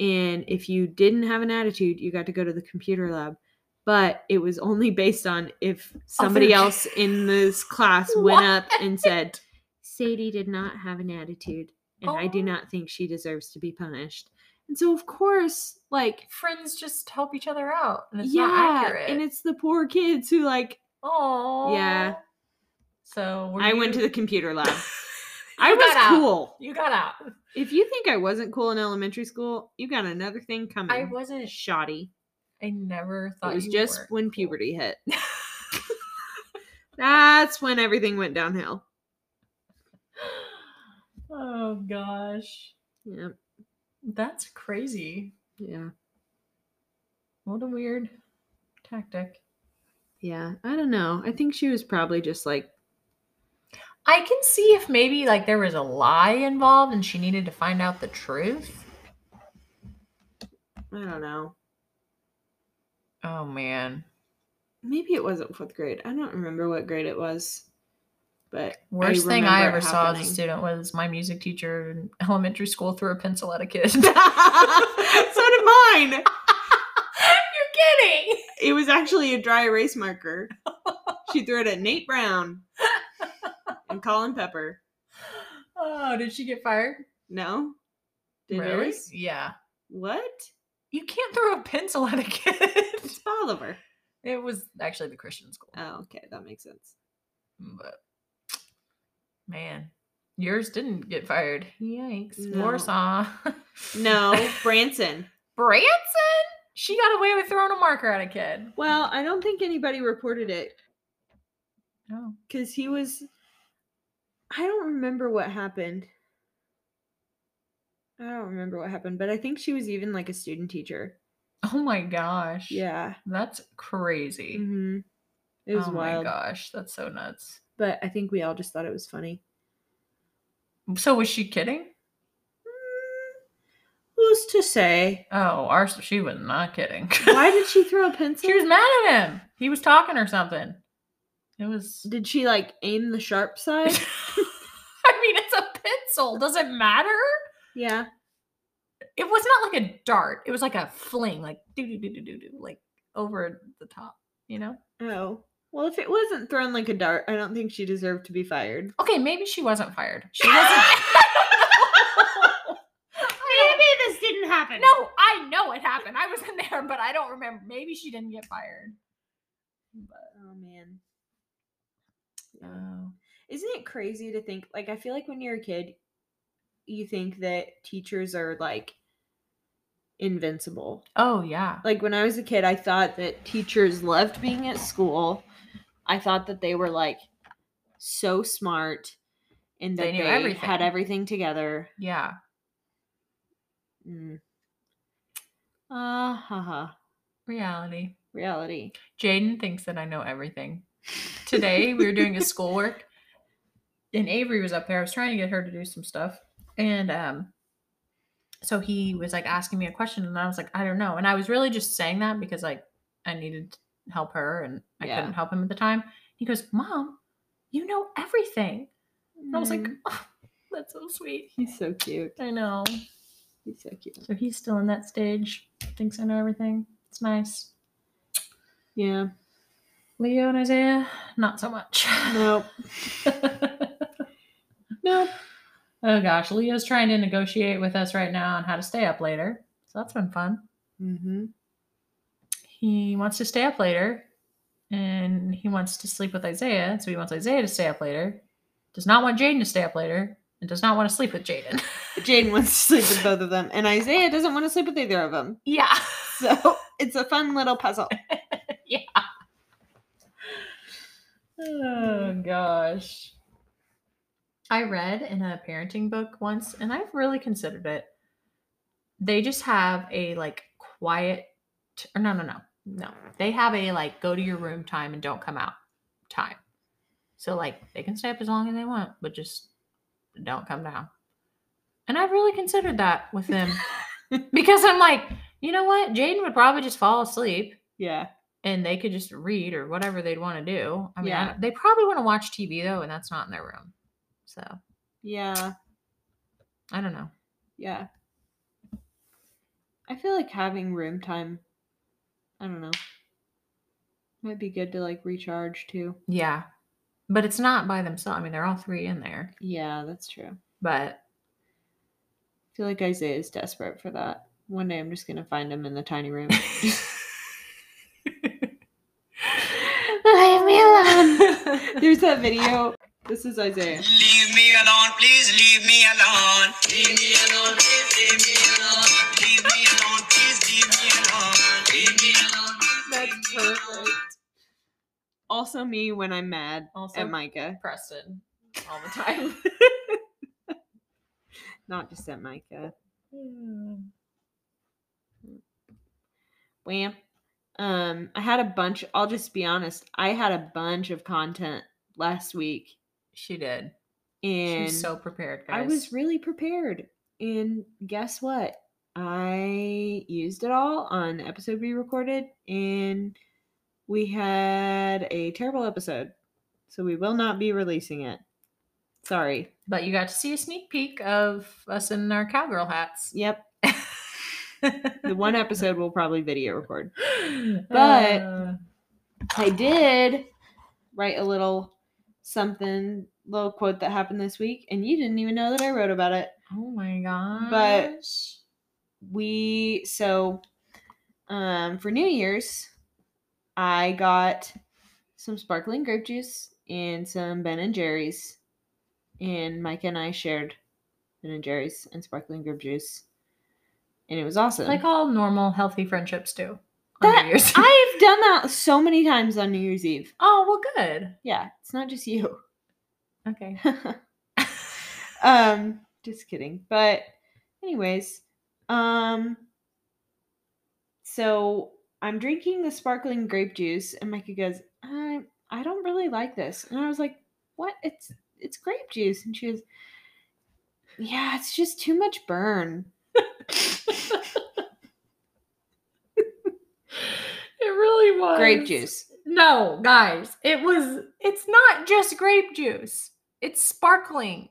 And if you didn't have an attitude, you got to go to the computer lab. But it was only based on if somebody Other else in this class went up and said, Sadie did not have an attitude. And I do Oh. not think she deserves to be punished. And so, of course, like, Friends just help each other out, and it's yeah. not accurate. And it's the poor kids who, like, oh Yeah. So were I went to the computer lab. I was out. cool. You got out. If you think I wasn't cool in elementary school, you got another thing coming. I wasn't. shoddy. I never thought It was you just when cool. puberty hit. That's when everything went downhill. oh gosh, Yeah, that's crazy. yeah, What a weird tactic. yeah. I don't know. I think she was probably just like, I can see if maybe like there was a lie involved and she needed to find out the truth. I don't know. Oh man. Maybe it wasn't fourth grade. I don't remember what grade it was. But Worst thing I ever saw as a student was my music teacher in elementary school threw a pencil at a kid. so did mine. You're kidding. It was actually a dry erase marker. She threw it at Nate Brown and Colin Pepper. Oh, did she get fired? No? Did really? yours? Yeah. What? You can't throw a pencil at a kid. It's Bolivar. it was actually the Christian school. Oh, okay. That makes sense. But man, yours didn't get fired. Yikes. No. Warsaw. No, Branson. Branson? She got away with throwing a marker at a kid. Well, I don't think anybody reported it Oh. because he was. I don't remember what happened. I don't remember what happened, but I think she was even like a student teacher. Oh my gosh. Yeah. That's crazy. hmm It was oh wild. my gosh, that's so nuts. But I think we all just thought it was funny. So was she kidding? Mm, Who's to say? Oh, ours she was not kidding. Why did she throw a pencil? she was mad at him. He was talking or something. It was Did she like aim the sharp side? I mean, it's a pencil. Does it matter? yeah. It was not like a dart. It was like a fling, like do do do do do do, like over the top. You know? Oh. Well, if it wasn't thrown like a dart, I don't think she deserved to be fired. Okay, maybe she wasn't fired. She wasn't. Maybe this didn't happen. no, I know it happened. I was in there, but I don't remember. Maybe she didn't get fired. But Oh man. oh, Isn't it crazy to think like I feel like when you're a kid you think that teachers are like invincible. oh yeah. Like when I was a kid I thought that teachers loved being at school. I thought that they were like so smart and that They they, knew had everything. everything together. Yeah. Mm. Ah, ha, ha. Reality. Reality. Jaden thinks that I know everything. Today we were doing his schoolwork, and Avery was up there. I was trying to get her to do some stuff, and um, so he was like asking me a question, and I was like, I don't know, and I was really just saying that because like I needed to help her, and I Yeah. couldn't help him at the time. He goes, "Mom, you know everything," and I was like, Mm, oh, "That's so sweet." he's so cute. I know. He's so cute. So he's still in that stage. Thinks I know everything. It's nice. Yeah. Leo and Isaiah, not so much. Nope. Nope. Oh gosh, Leo's trying to negotiate with us right now on how to stay up later. So that's been fun. Mm-hmm. He wants to stay up later and he wants to sleep with Isaiah. So he wants Isaiah to stay up later. Does not want Jaden to stay up later and does not want to sleep with Jaden. Jaden wants to sleep with both of them, and Isaiah doesn't want to sleep with either of them. yeah. So it's a fun little puzzle. yeah. Oh gosh. I read in a parenting book once and I've really considered it. They just have a like quiet or no no no. No. They have a like go to your room time and don't come out time. So like they can stay up as long as they want, but just don't come down. And I've really considered that with them because I'm like, you know what? Jaden would probably just fall asleep Yeah. and they could just read or whatever they'd want to do. I mean, Yeah. don't- they probably want to watch TV though, and that's not in their room. So Yeah. I don't know. Yeah. I feel like having room time, I don't know, might be good to like recharge too. Yeah, but it's not by themselves. I mean, they're all three in there, Yeah, that's true. but I feel like Isaiah is desperate for that. One day I'm just going to find him in the tiny room. Leave me alone. There's that video. This is Isaiah. Leave me alone, please leave me alone. Leave me alone, please leave me alone. Perfect. Also, me when I'm mad Also- at Micah. Preston all the time. Not just at Micah. Wham. Um, I had a bunch. I'll just be honest. I had a bunch of content last week, she did. and She's so prepared, guys. I was really prepared. And guess what? I used it all on the episode we recorded, and we had a terrible episode. So we will not be releasing it. Sorry. but you got to see a sneak peek of us in our cowgirl hats. Yep. The one episode we'll probably video record. But- Uh, I did write a little something, little quote that happened this week, and you didn't even know that I wrote about it. oh my gosh. But- We so um for New Year's, I got some sparkling grape juice and some Ben and Jerry's, and Mike and I shared Ben and Jerry's and sparkling grape juice, and it was awesome. Like all normal, healthy friendships do. New that Year's. I've done that so many times on New Year's Eve. oh well, good. Yeah, it's not just you. Okay. um, just kidding. But anyways, um, so I'm drinking the sparkling grape juice, and Micah goes, "I I don't really like this," and I was like, "What? It's it's grape juice," and she goes, "Yeah, it's just too much burn." It really was Grape juice. No, guys, it was. It's not just grape juice. It's sparkling.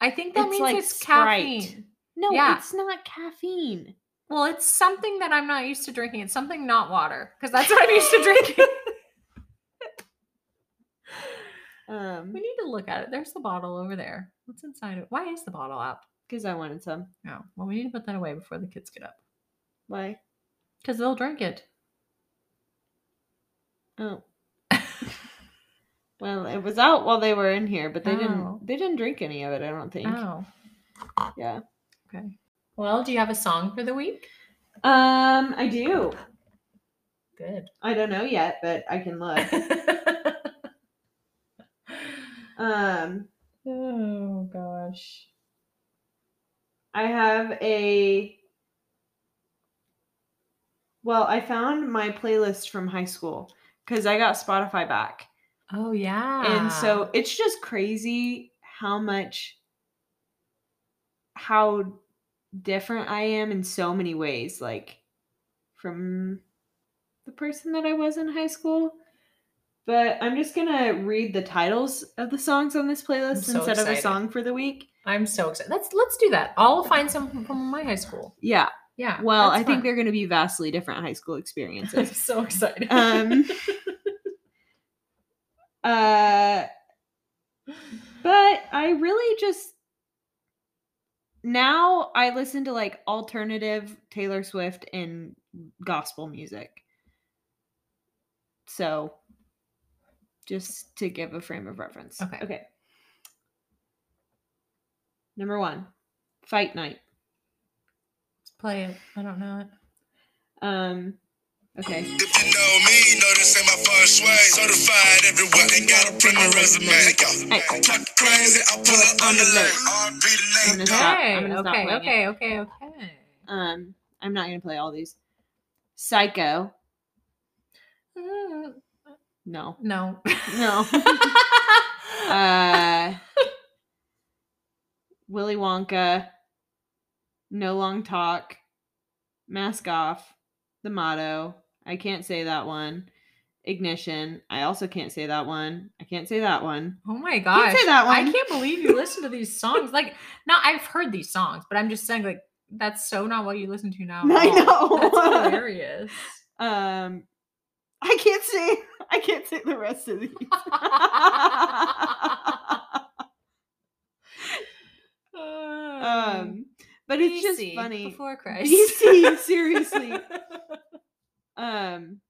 I think that It's means like it's Sprite. caffeine. No, Yeah. it's not caffeine. Well, it's something that I'm not used to drinking. It's something not water because that's what I'm used to drinking. Um, we need to look at it. There's the bottle over there. What's inside it? Why is the bottle up? because I wanted some. No. Well, we need to put that away before the kids get up Why? because they'll drink it. Oh. Well, it was out while they were in here, but they Oh. didn't. They didn't drink any of it. I don't think. Oh. Yeah. Okay. Well, do you have a song for the week? Um, I do. Good. I don't know yet, but I can look. um, oh gosh. I have a. Well, I found my playlist from high school because I got Spotify back. Oh yeah. And so it's just crazy how much how different I am in so many ways like from the person that I was in high school. But I'm just to read the titles of the songs on this playlist so instead of a song for the week. I'm so excited. Let's let's do that. I'll find some from- my high school. Yeah. Yeah. Well, I think they're to be vastly different high school I'm experiences. so excited. um uh but I really just now I listen to like alternative Taylor Swift and gospel music. So just to give a frame of reference. Okay. Okay. Number 1. Fight Night. Play it. I don't know it. Um okay. If you know me, know this ain't my first way. Certified everywhere, ain't got a print my resume. Hey. Talk crazy, I pull up on the leg. R.B. the I'm name. gonna stop. Okay. I'm gonna stop Okay. playing it. Okay. Okay. Okay. Um I'm not going to play all these. Psycho. Mm, No. no. No. uh Willy Wonka, No Long Talk, Mask Off, The Motto. I can't say that one. Ignition. I also can't say that one. I can't say that one. oh my gosh. say that one. I can't believe you listen to these songs. Like, now I've heard these songs, but I'm just saying, like, that's so not what you listen to now. I know. That's hilarious. Um I can't say I can't say the rest of these. um but it's just funny. Before Christ. BC, seriously. Um,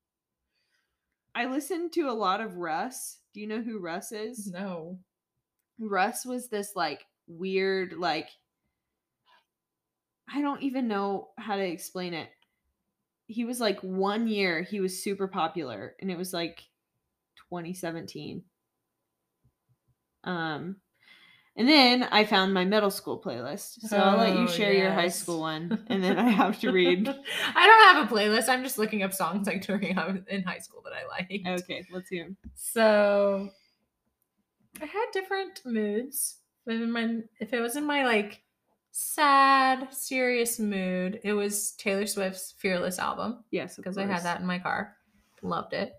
I listened to a lot of Russ. Do you know who Russ is? no. Russ was this like weird, like I don't even know how to explain it. He was like one year he was super popular, and it was like 2017. Um, and then I found my middle school playlist. So I'll let you Oh, share your high school one, and then I have to read. I don't have a playlist. I'm just looking up songs like during in high school that I liked. Okay, let's hear 'em. So I had different moods. But in my, if it was in my like sad, serious mood, it was Taylor Swift's Fearless album Yes, because I had that in my car. Loved it.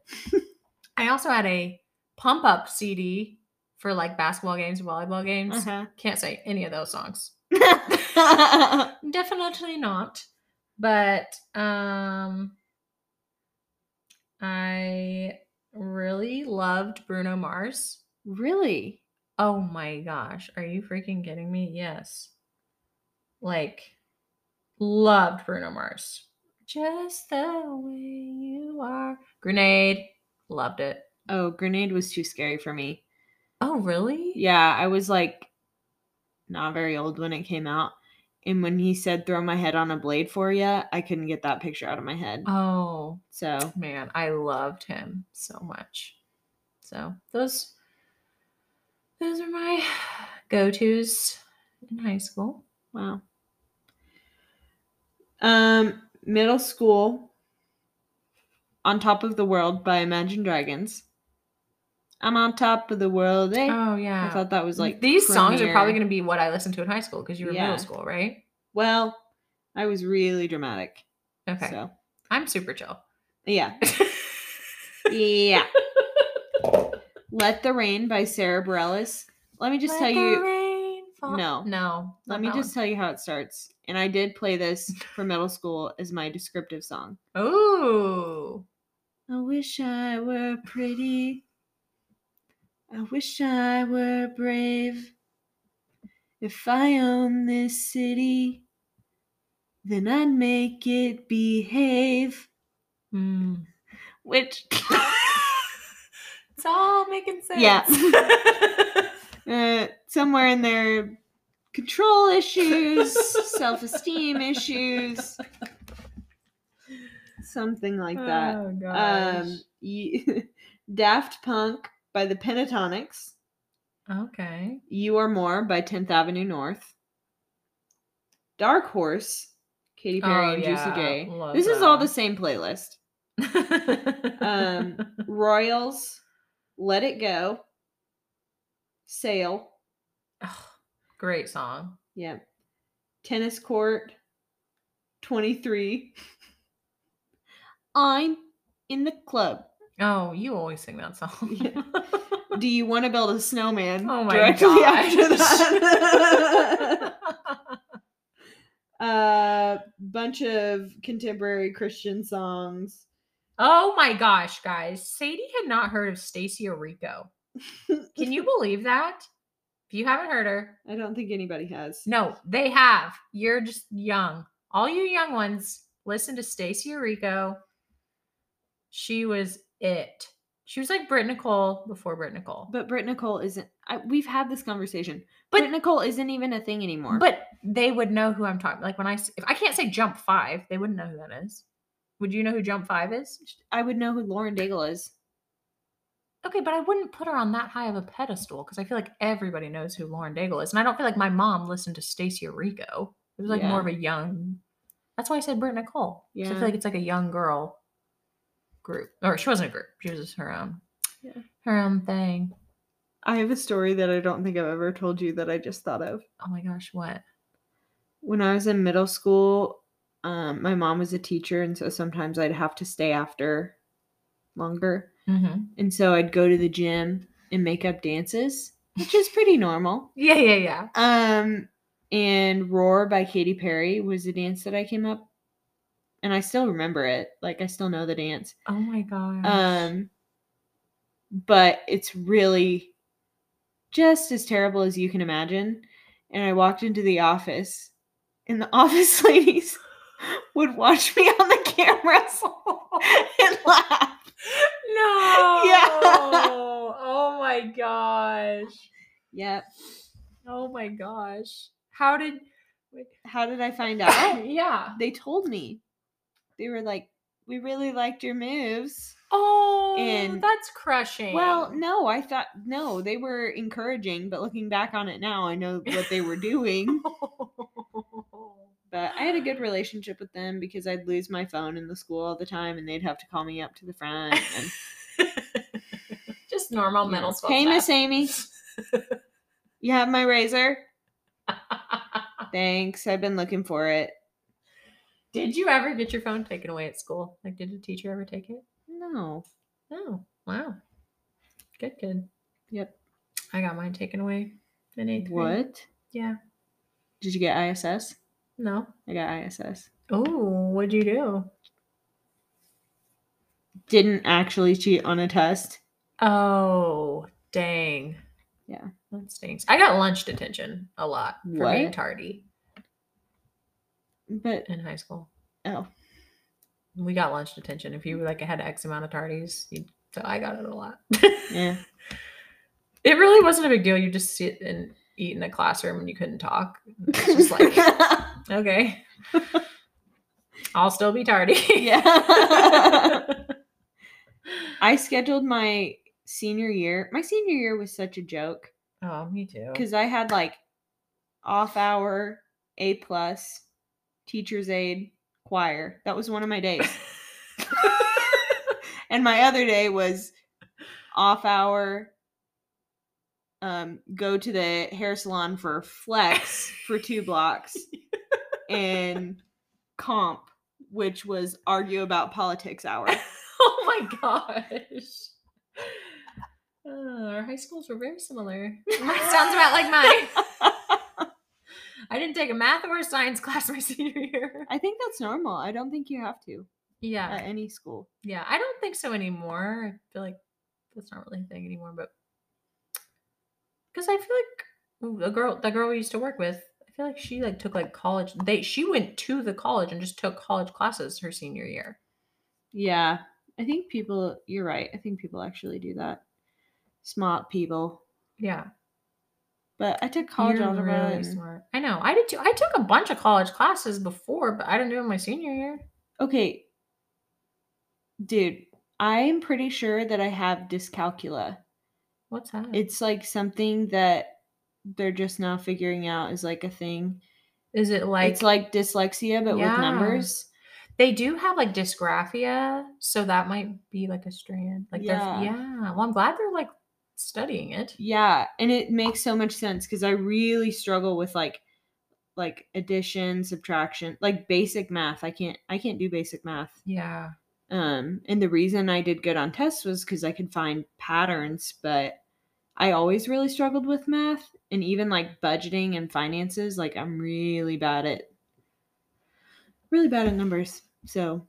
I also had a pump up CD for like basketball games, volleyball games. Uh-huh. Can't say any of those songs. Definitely not. But um I really loved Bruno Mars. really? Oh my gosh, are you freaking kidding me? Yes. Like loved Bruno Mars. Just the way you are. Grenade, loved it. Oh, Grenade was too scary for me. Oh, really? Yeah, I was like not very old when it came out. And when he said throw my head on a blade for you, I couldn't get that picture out of my head. Oh So man, I loved him so much. So those those are my go-tos in high school. wow. Um, middle school. On top of the world by Imagine Dragons. I'm on top of the world. Eh? Oh yeah. I thought that was like these songs are probably going to be what I listened to in high school because you were Yeah. middle school, right? Well, I was really dramatic. Okay. So I'm super chill. yeah, yeah. Let the Rain by Sara Bareilles. Let me just Let tell the you. rain fall- No. No. Let me just tell you how it starts. And I did play this for middle school as my descriptive song. Oh. I wish I were pretty. I wish I were brave. If I owned this city, then I'd make it behave. Mm. Which, It's all making sense. Yeah. uh, somewhere in there, control issues, self esteem issues, something like that. Oh gosh. Um, you, Daft Punk by the Pentatonix. okay. You Are More by 10th Avenue North. Dark Horse, Katy Perry Oh, and yeah, Juicy J. love This is all the same playlist. Um, Royals, Let It Go, Sail, Oh, great song. yeah, Tennis Court, 23. I'm in the club. Oh, you always sing that song. Yeah. Do you want to build a snowman? oh my directly gosh. after that. uh bunch of contemporary Christian songs. oh my gosh, guys. Sadie had not heard of Stacie Orrico. Can you believe that? If you haven't heard her, I don't think anybody has. no, they have. You're just young. All you young ones, listen to Stacie Orrico. She was it. She was like Britt Nicole before Britt Nicole. But Britt Nicole isn't. I, we've had this conversation. But- Britt Nicole isn't even a thing anymore. But they would know who I'm talking. Like when I, if I can't say Jump5, they wouldn't know who that is. Would you know who Jump5 is? I would know who Lauren Daigle is. Okay, but I wouldn't put her on that high of a pedestal because I feel like everybody knows who Lauren Daigle is, and I don't feel like my mom listened to Stacie Orrico. It was like more of a young. That's why I said Britt Nicole. 'cause I Yeah. feel like it's like a young girl group, or she wasn't a group. She was just her own, Yeah. her own thing. I have a story that I don't think I've ever told you that I just thought of. Oh my gosh, what? When I was in middle school, um, my mom was a teacher, and so sometimes I'd have to stay after longer. Mm-hmm. And so I'd go to the gym and make up dances, which is pretty normal. Yeah, yeah, yeah. Um, and Roar by Katy Perry was a dance that I came up, and I still remember it. Like I still know the dance. Oh my gosh. Um, but it's really just as terrible as you can imagine. And I walked into the office, and the office ladies would watch me on the cameras and laugh. no. Yeah. Oh my gosh. Yep. Oh my gosh. How did? How did I find out? yeah. they told me. They were like, "We really liked your moves." Oh, And- that's crushing. Well, no, I thought no, they were encouraging, but looking back on it now, I know what they were doing. But I had a good relationship with them because I'd lose my phone in the school all the time, and they'd have to call me up to the front. And, Just normal middle know, school. Hey, Miss. Amy, you have my razor? Thanks. I've been looking for it. Did you ever get your phone taken away at school? Like, did a teacher ever take it? No. Oh, wow. Good, good. Yep. I got mine taken away in eighth grade. What? Yeah. Did you get ISS? No. I got ISS. Oh, what'd you do? Didn't actually cheat on a test. Oh, dang. Yeah. That stinks. I got lunch detention a lot for being tardy But in high school. oh, We got lunch detention. If you like had X amount of tardies, you so I got it a lot. yeah. it really wasn't a big deal. You just sit and eat in a classroom and you couldn't talk. It's just like, okay. I'll still be tardy. Yeah. I scheduled my senior year. My senior year was such a joke oh, me too. because I had like off hour, A plus, teacher's aide, choir. That was one of my days. and my other day was off hour. Um, go to the hair salon for flex for two blocks, and comp, which was argue about politics hour. oh my gosh. Uh, our high schools were very similar. Sounds about like mine. I didn't take a math or a science class my senior year. I think that's normal. I don't think you have to Yeah. at any school. Yeah. I don't think so anymore. I feel like that's not really a thing anymore, but because I feel like the girl the girl we used to work with, I feel like she like took like college they she went to the college and just took college classes her senior year. Yeah, I think people. You're right. I think people actually do that. Smart people. Yeah. But I took college You're algebra. really smart. I know. I did too. I took a bunch of college classes before, but I didn't do it my senior year. Okay, dude, I'm pretty sure that I have dyscalculia. What's that? It's like something that they're just now figuring out is like a thing. Is it like it's like dyslexia, but Yeah. with numbers. they do have like dysgraphia, so that might be like a strand. Like Yeah. yeah. yeah. Well, I'm glad they're like studying it. Yeah, and it makes so much sense because I really struggle with like like addition, subtraction, like basic math. I can't I can't do basic math. Yeah. Um, and the reason I did good on tests was because I could find patterns, but I always really struggled with math and even like budgeting and finances. Like I'm really bad at really bad at numbers. So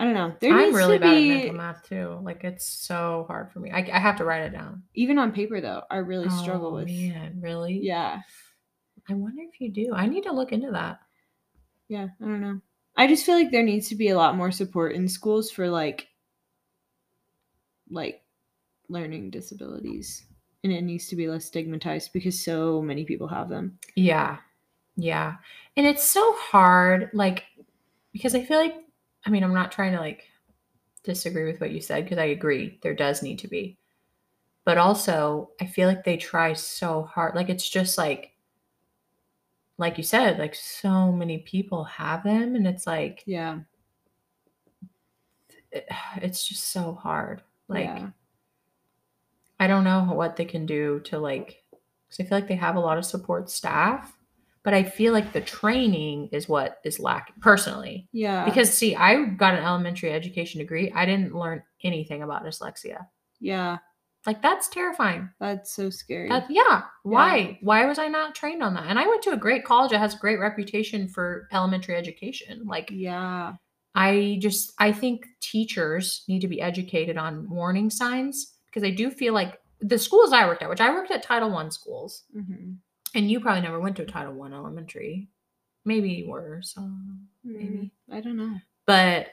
I don't know. There I'm really bad be at mental math too. Like it's so hard for me. I, I have to write it down. even on paper though. I really struggle Oh, with. Man, really? Yeah, I wonder if you do. I need to look into that. yeah. I don't know. I just feel like there needs to be a lot more support in schools for like like learning disabilities and it needs to be less stigmatized because so many people have them Yeah. Yeah. And it's so hard, like, because I feel like, I mean, I'm not trying to like disagree with what you said because I agree there does need to be. But also, I feel like they try so hard. Like, it's just like, like you said, like so many people have them. And it's like, yeah it- it's just so hard. Like, yeah. I don't know what they can do to like, because I feel like they have a lot of support staff, but I feel like the training is what is lacking personally. yeah Because see, I got an elementary education degree. I didn't learn anything about dyslexia. yeah Like that's terrifying. that's so scary That, yeah. Why? Why was I not trained on that? And I went to a great college that has a great reputation for elementary education. Like yeah I just I think teachers need to be educated on warning signs because I do feel like the schools I worked at, which I worked at Title One schools, hmm and you probably never went to a Title One elementary. Maybe you were, so maybe. i don't know But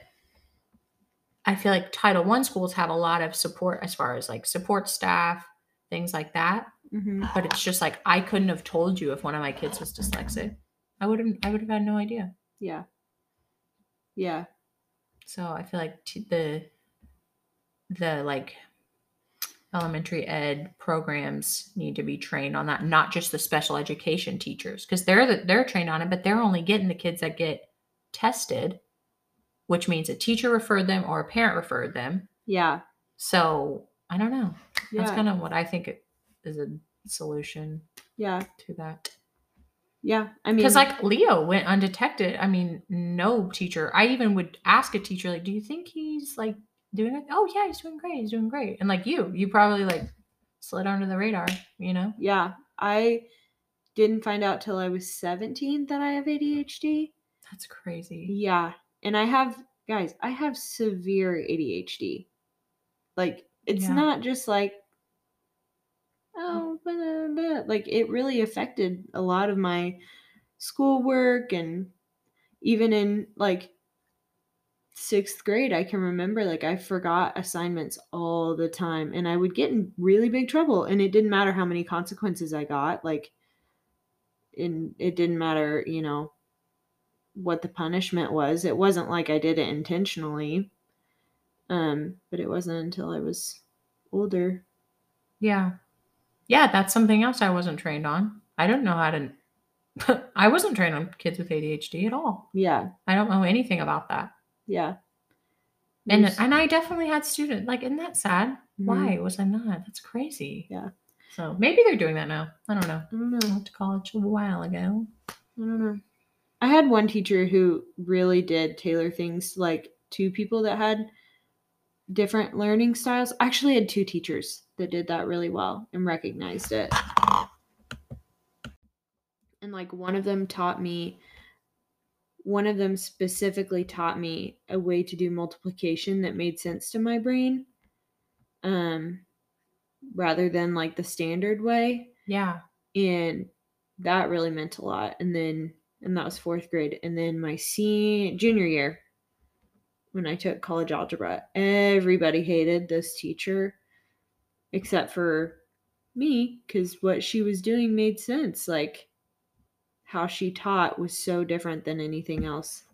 I feel like Title One schools have a lot of support as far as like support staff, things like that. hmm But it's just like I couldn't have told you if one of my kids was dyslexic. I would have I would have had no idea. yeah yeah So I feel like t- the the like elementary ed programs need to be trained on that, not just the special education teachers, because they're the, they're trained on it, but they're only getting the kids that get tested, which means a teacher referred them or a parent referred them. yeah So I don't know. That's kind of what I think it is a solution yeah to that. yeah i mean Because like Leo went undetected. I mean, no teacher. I even would ask a teacher, like, "Do you think he's like doing it?" Oh yeah, he's doing great. He's doing great. And like you, you probably like slid under the radar. You know? yeah i didn't find out till i was 17 that i have adhd That's crazy. Yeah. And I have, guys, I have severe ADHD. Like, it's Yeah. not just like, mm. oh, blah, blah, blah. like, it really affected a lot of my schoolwork and even in like sixth grade, I can remember like I forgot assignments all the time and I would get in really big trouble. And it didn't matter how many consequences I got. Like, in, it didn't matter, you know, what the punishment was. It wasn't like I did it intentionally. Um, but it wasn't until I was older. Yeah. Yeah, that's something else I wasn't trained on. I don't know how to I wasn't trained on kids with ADHD at all. Yeah. I don't know anything about that. Yeah. And and I definitely had students like isn't that sad? Mhm. Why was I not? That's crazy. Yeah. So maybe they're doing that now. I don't know. I don't know. I went to college a while ago. I don't know. I had one teacher who really did tailor things like to people that had different learning styles. I actually had two teachers that did that really well and recognized it. And like one of them taught me one of them specifically taught me a way to do multiplication that made sense to my brain. Um rather than like the standard way Yeah. and that really meant a lot and then and that was fourth grade and then my senior junior year when i took college algebra everybody hated this teacher except for me because what she was doing made sense like how she taught was so different than anything else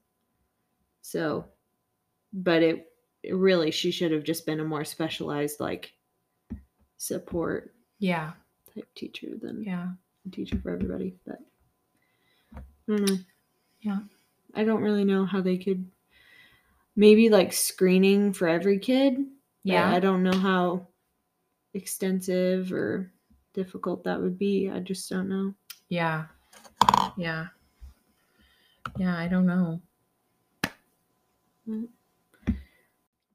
so but it, it really she should have just been a more specialized like support Yeah. type teacher than Yeah. a teacher for everybody, but I don't know. Yeah. I don't really know how they could maybe like screening for every kid. Yeah. I don't know how extensive or difficult that would be. I just don't know. Yeah. Yeah. Yeah, I don't know. Mm.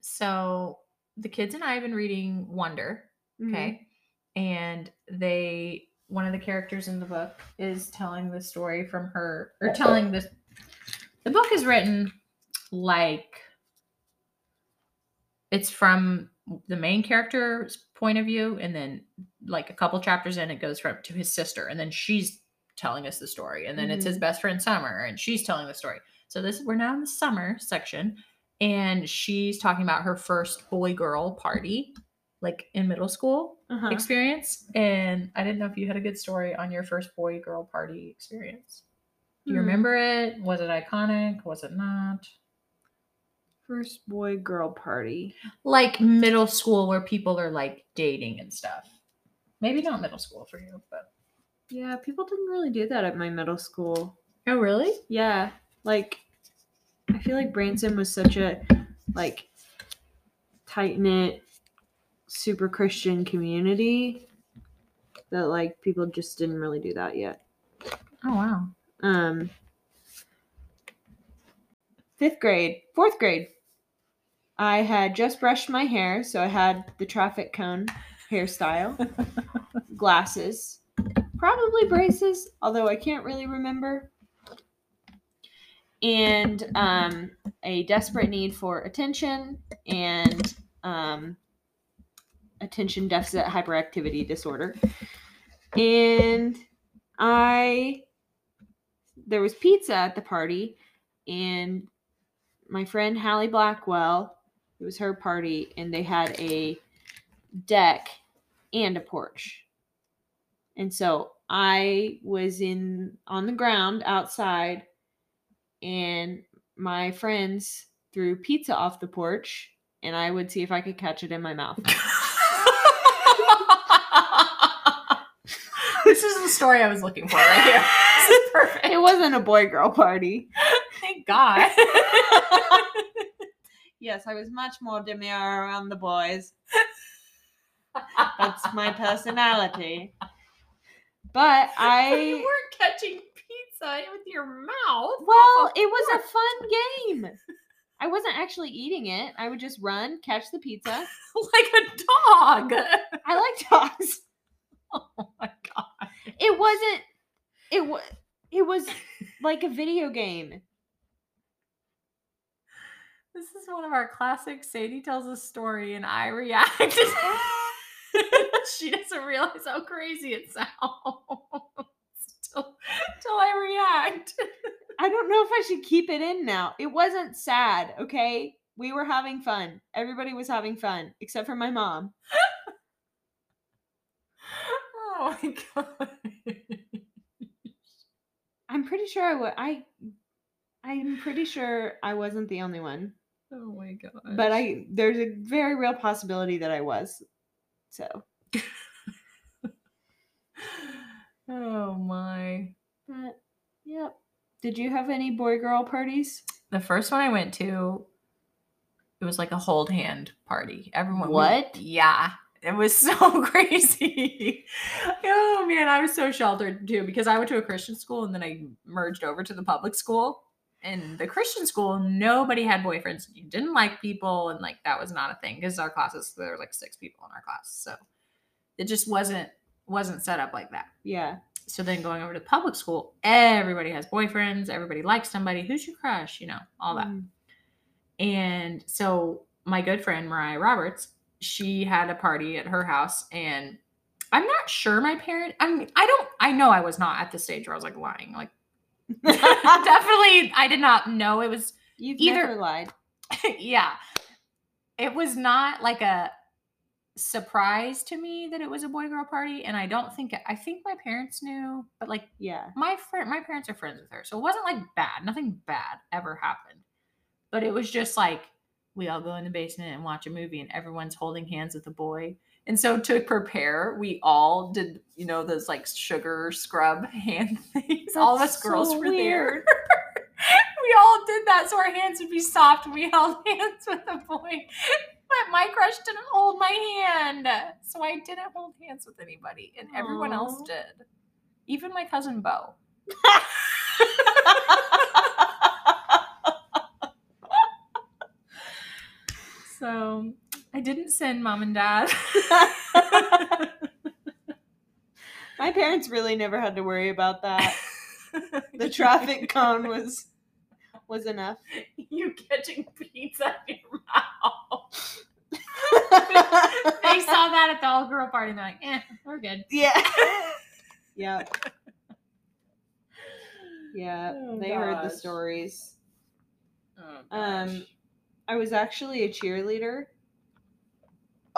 So the kids and I have been reading Wonder. Mm-hmm. Okay. And they one of the characters in the book is telling the story from her or telling this the book is written like it's from the main character's point of view and then like a couple chapters in it goes from to his sister and then she's telling us the story and then it's his best friend summer and she's telling the story. So this we're now in the summer section and she's talking about her first boy girl party like in middle school Uh-huh. experience and i didn't know if you had a good story on your first boy girl party experience. Do you Hmm. remember it? Was it iconic? Was it not? First boy girl party. like middle school where people are like dating and stuff. Maybe not middle school for you but Yeah, people didn't really do that at my middle school. oh really Yeah, like I feel like Branson was such a like tight knit, super Christian community that like people just didn't really do that yet. oh wow Um, fifth grade, fourth grade, I had just brushed my hair, so I had the traffic cone hairstyle, glasses, probably braces, although I can't really remember, and um, a desperate need for attention and um, attention deficit hyperactivity disorder. And I there was pizza at the party and my friend Hallie Blackwell, it was her party, and they had a deck and a porch. And so I was in on the ground outside and my friends threw pizza off the porch and I would see if I could catch it in my mouth. this is the story i was looking for right here this is perfect It wasn't a boy girl party. thank god Yes, I was much more demure around the boys. That's my personality. But I you weren't catching pizza with your mouth well, it was a fun game. I wasn't actually eating it. I would just run, catch the pizza. like a dog. I like dogs. Oh my god. It wasn't it was it was like a video game. This is one of our classic Sadie tells a story and I react. she doesn't realize how crazy it sounds till, till I react. I don't know if I should keep it in now. It wasn't sad, okay? We were having fun. Everybody was having fun except for my mom. Oh my god. I'm pretty sure I would. I. I'm pretty sure I wasn't the only one, Oh my god. but I there's a very real possibility that I was. So, Oh my. but yep. Did you have any boy girl parties? The first one I went to, it was like a hold hand party. Everyone. we- What? yeah. It was so crazy. oh man, I was so sheltered too because I went to a Christian school and then I merged over to the public school. And the Christian school, nobody had boyfriends. You didn't like people, and like that was not a thing because our classes there were like six people in our class, so it just wasn't wasn't set up like that. Yeah. So then going over to public school, everybody has boyfriends, everybody likes somebody. Who's your crush? You know, all that. Mm. And so my good friend Mariah Roberts, she had a party at her house, and I'm not sure my parent. I mean, I don't. I know I was not at the stage where I was like lying. Like definitely, I did not know it was. You've Either- never lied. yeah, it was not like a surprise to me that it was a boy girl party, and I don't think I think my parents knew, but like Yeah. my friend my parents are friends with her so it wasn't like bad nothing bad ever happened but it was just like we all go in the basement and watch a movie and everyone's holding hands with a boy and so to prepare we all did you know those like sugar scrub hand things. All of us That's girls were weird. there we all did that so our hands would be soft. And we held hands with a boy. But my crush didn't hold my hand so i didn't hold hands with anybody and everyone else did. Even my cousin Bo. So I didn't send mom and dad. My parents really never had to worry about that. The traffic cone was was enough. you catching pizza in your mouth. they saw that at the all girl party and they're like, eh, we're good. yeah. Yep. Yeah. Oh, they heard the stories. Oh, Um I was actually a cheerleader.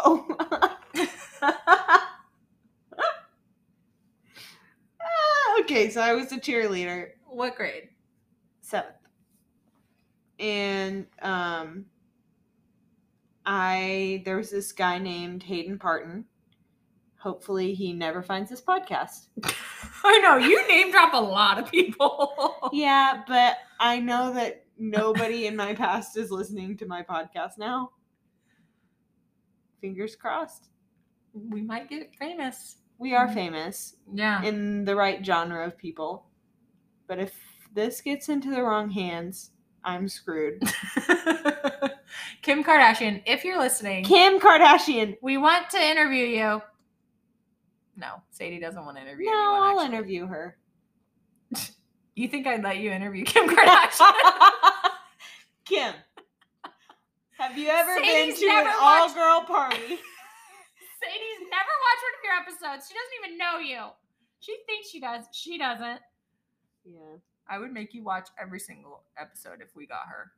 Oh. Okay, so I was a cheerleader. what grade? seventh. And um I there was this guy named Hayden Parton. Hopefully he never finds this podcast. I know, you name drop a lot of people. Yeah, but I know that nobody in my past is listening to my podcast now. Fingers crossed. We might get famous. We are Mhm. famous Yeah. in the right genre of people. But if this gets into the wrong hands, I'm screwed. Kim Kardashian, if you're listening, Kim Kardashian. we want to interview you. No, Sadie doesn't want to interview No, anyone. I'll actually. interview her. You think I'd let you interview Kim Kardashian? Kim, have you ever Sadie's been to an never all watched- girl party? Sadie's never watched one of your episodes. She doesn't even know you. She thinks she does. She doesn't. yeah. I would make you watch every single episode if we got her.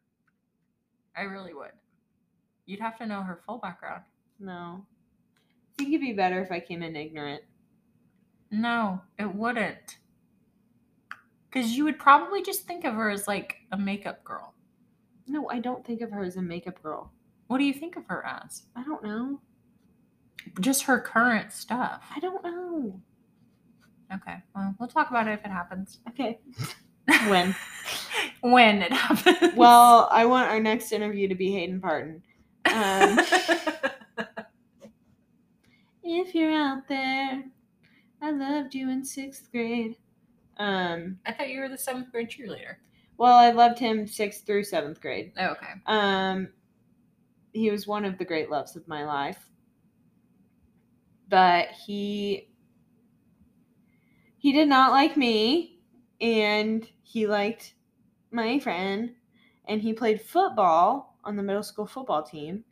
I really would. You'd have to know her full background. No. I think it'd be better if I came in ignorant. No, it wouldn't. Because you would probably just think of her as like a makeup girl. No, I don't think of her as a makeup girl. What do you think of her as? I don't know. Just her current stuff. I don't know. Okay, well, we'll talk about it if it happens. Okay. When? when it happens. Well, I want our next interview to be Hayden Parton. Um, if you're out there, I loved you in sixth grade. Um, I thought you were the seventh grade cheerleader. Well, I loved him sixth through seventh grade. Oh, okay. Um, he was one of the great loves of my life. But he he did not like me and he liked my friend and he played football on the middle school football team.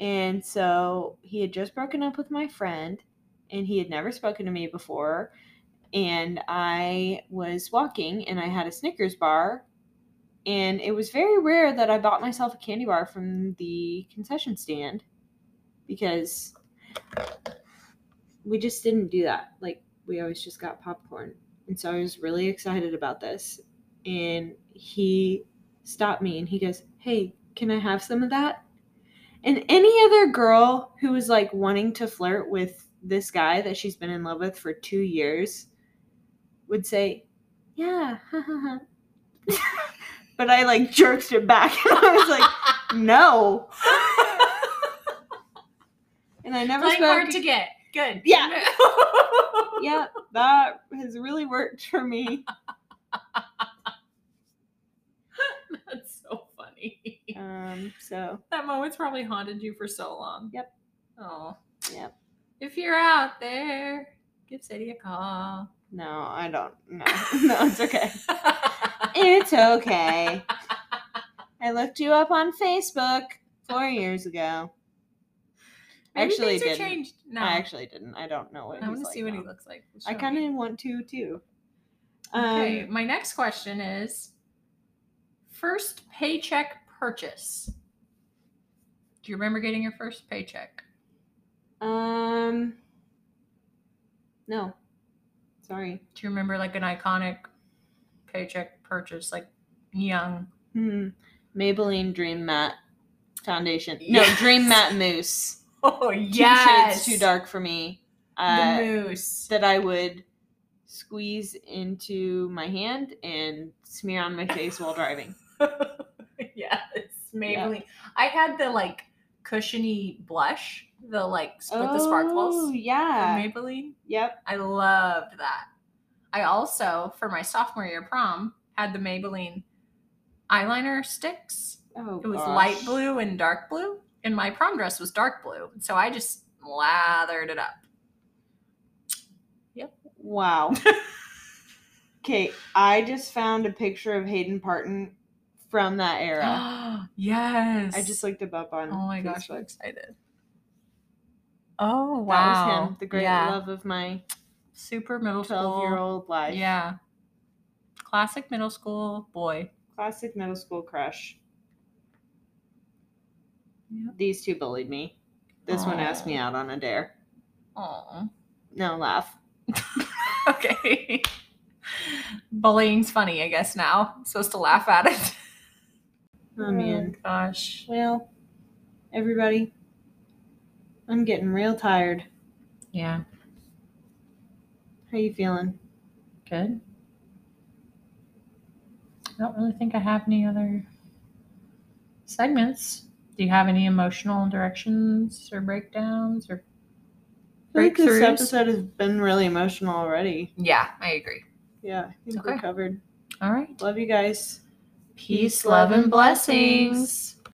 And so he had just broken up with my friend and he had never spoken to me before and I was walking and I had a Snickers bar And it was very rare that I bought myself a candy bar from the concession stand because we just didn't do that. Like, we always just got popcorn. And so I was really excited about this. And he stopped me and he goes, Hey, can I have some of that? And any other girl who was like wanting to flirt with this guy that she's been in love with for two years would say, Yeah. but I like jerked it back and I was like, No. And I never Playing spoke. hard to get. Good. Yeah. yeah, that has really worked for me. That's so funny. Um, so That moment's probably haunted you for so long. Yep. Oh. Yep. If you're out there, give Sadie a call. No, I don't. No, no, it's okay. It's okay. I looked you up on Facebook four years ago. Maybe Actually, didn't. changed. No. I actually didn't. I don't know what I want to like see what he looks like. I kind of want to too. Okay, Um, my next question is first paycheck purchase. Do you remember getting your first paycheck? um, no, sorry. Do you remember like an iconic paycheck purchase, like young? Hmm. Maybelline Dream Matte Foundation. No, Dream Matte Mousse. Oh Two shades too dark for me. Uh, the mousse. that I would squeeze into my hand and smear on my face while driving. yes, Maybelline. I had the like cushiony blush, the like with the sparkles. Oh, from yeah. Maybelline. Yep. I loved that. I also, for my sophomore year prom, had the Maybelline eyeliner sticks. Oh, It was gosh. light blue and dark blue, and my prom dress was dark blue. So I just lathered it up. Yep. Wow. okay, I just found a picture of Hayden Parton from that era. yes. I just looked him up on. Oh my gosh, I'm excited. Oh That wow. was him, the great yeah. love of my Super middle school. twelve-year-old life. Yeah. Classic middle school boy. classic middle school crush. Yep. These two bullied me. This one asked me out on a dare. Oh. No laugh. okay. Bullying's funny, I guess now. I'm supposed to laugh at it. Oh man. gosh. Well, everybody, I'm getting real tired. Yeah. How you feeling? Good. I don't really think I have any other segments. Do you have any emotional directions or breakdowns or I think this episode has been really emotional already. Yeah, I agree. Yeah, I think we're covered. All right. Love you guys. Peace, love, and blessings.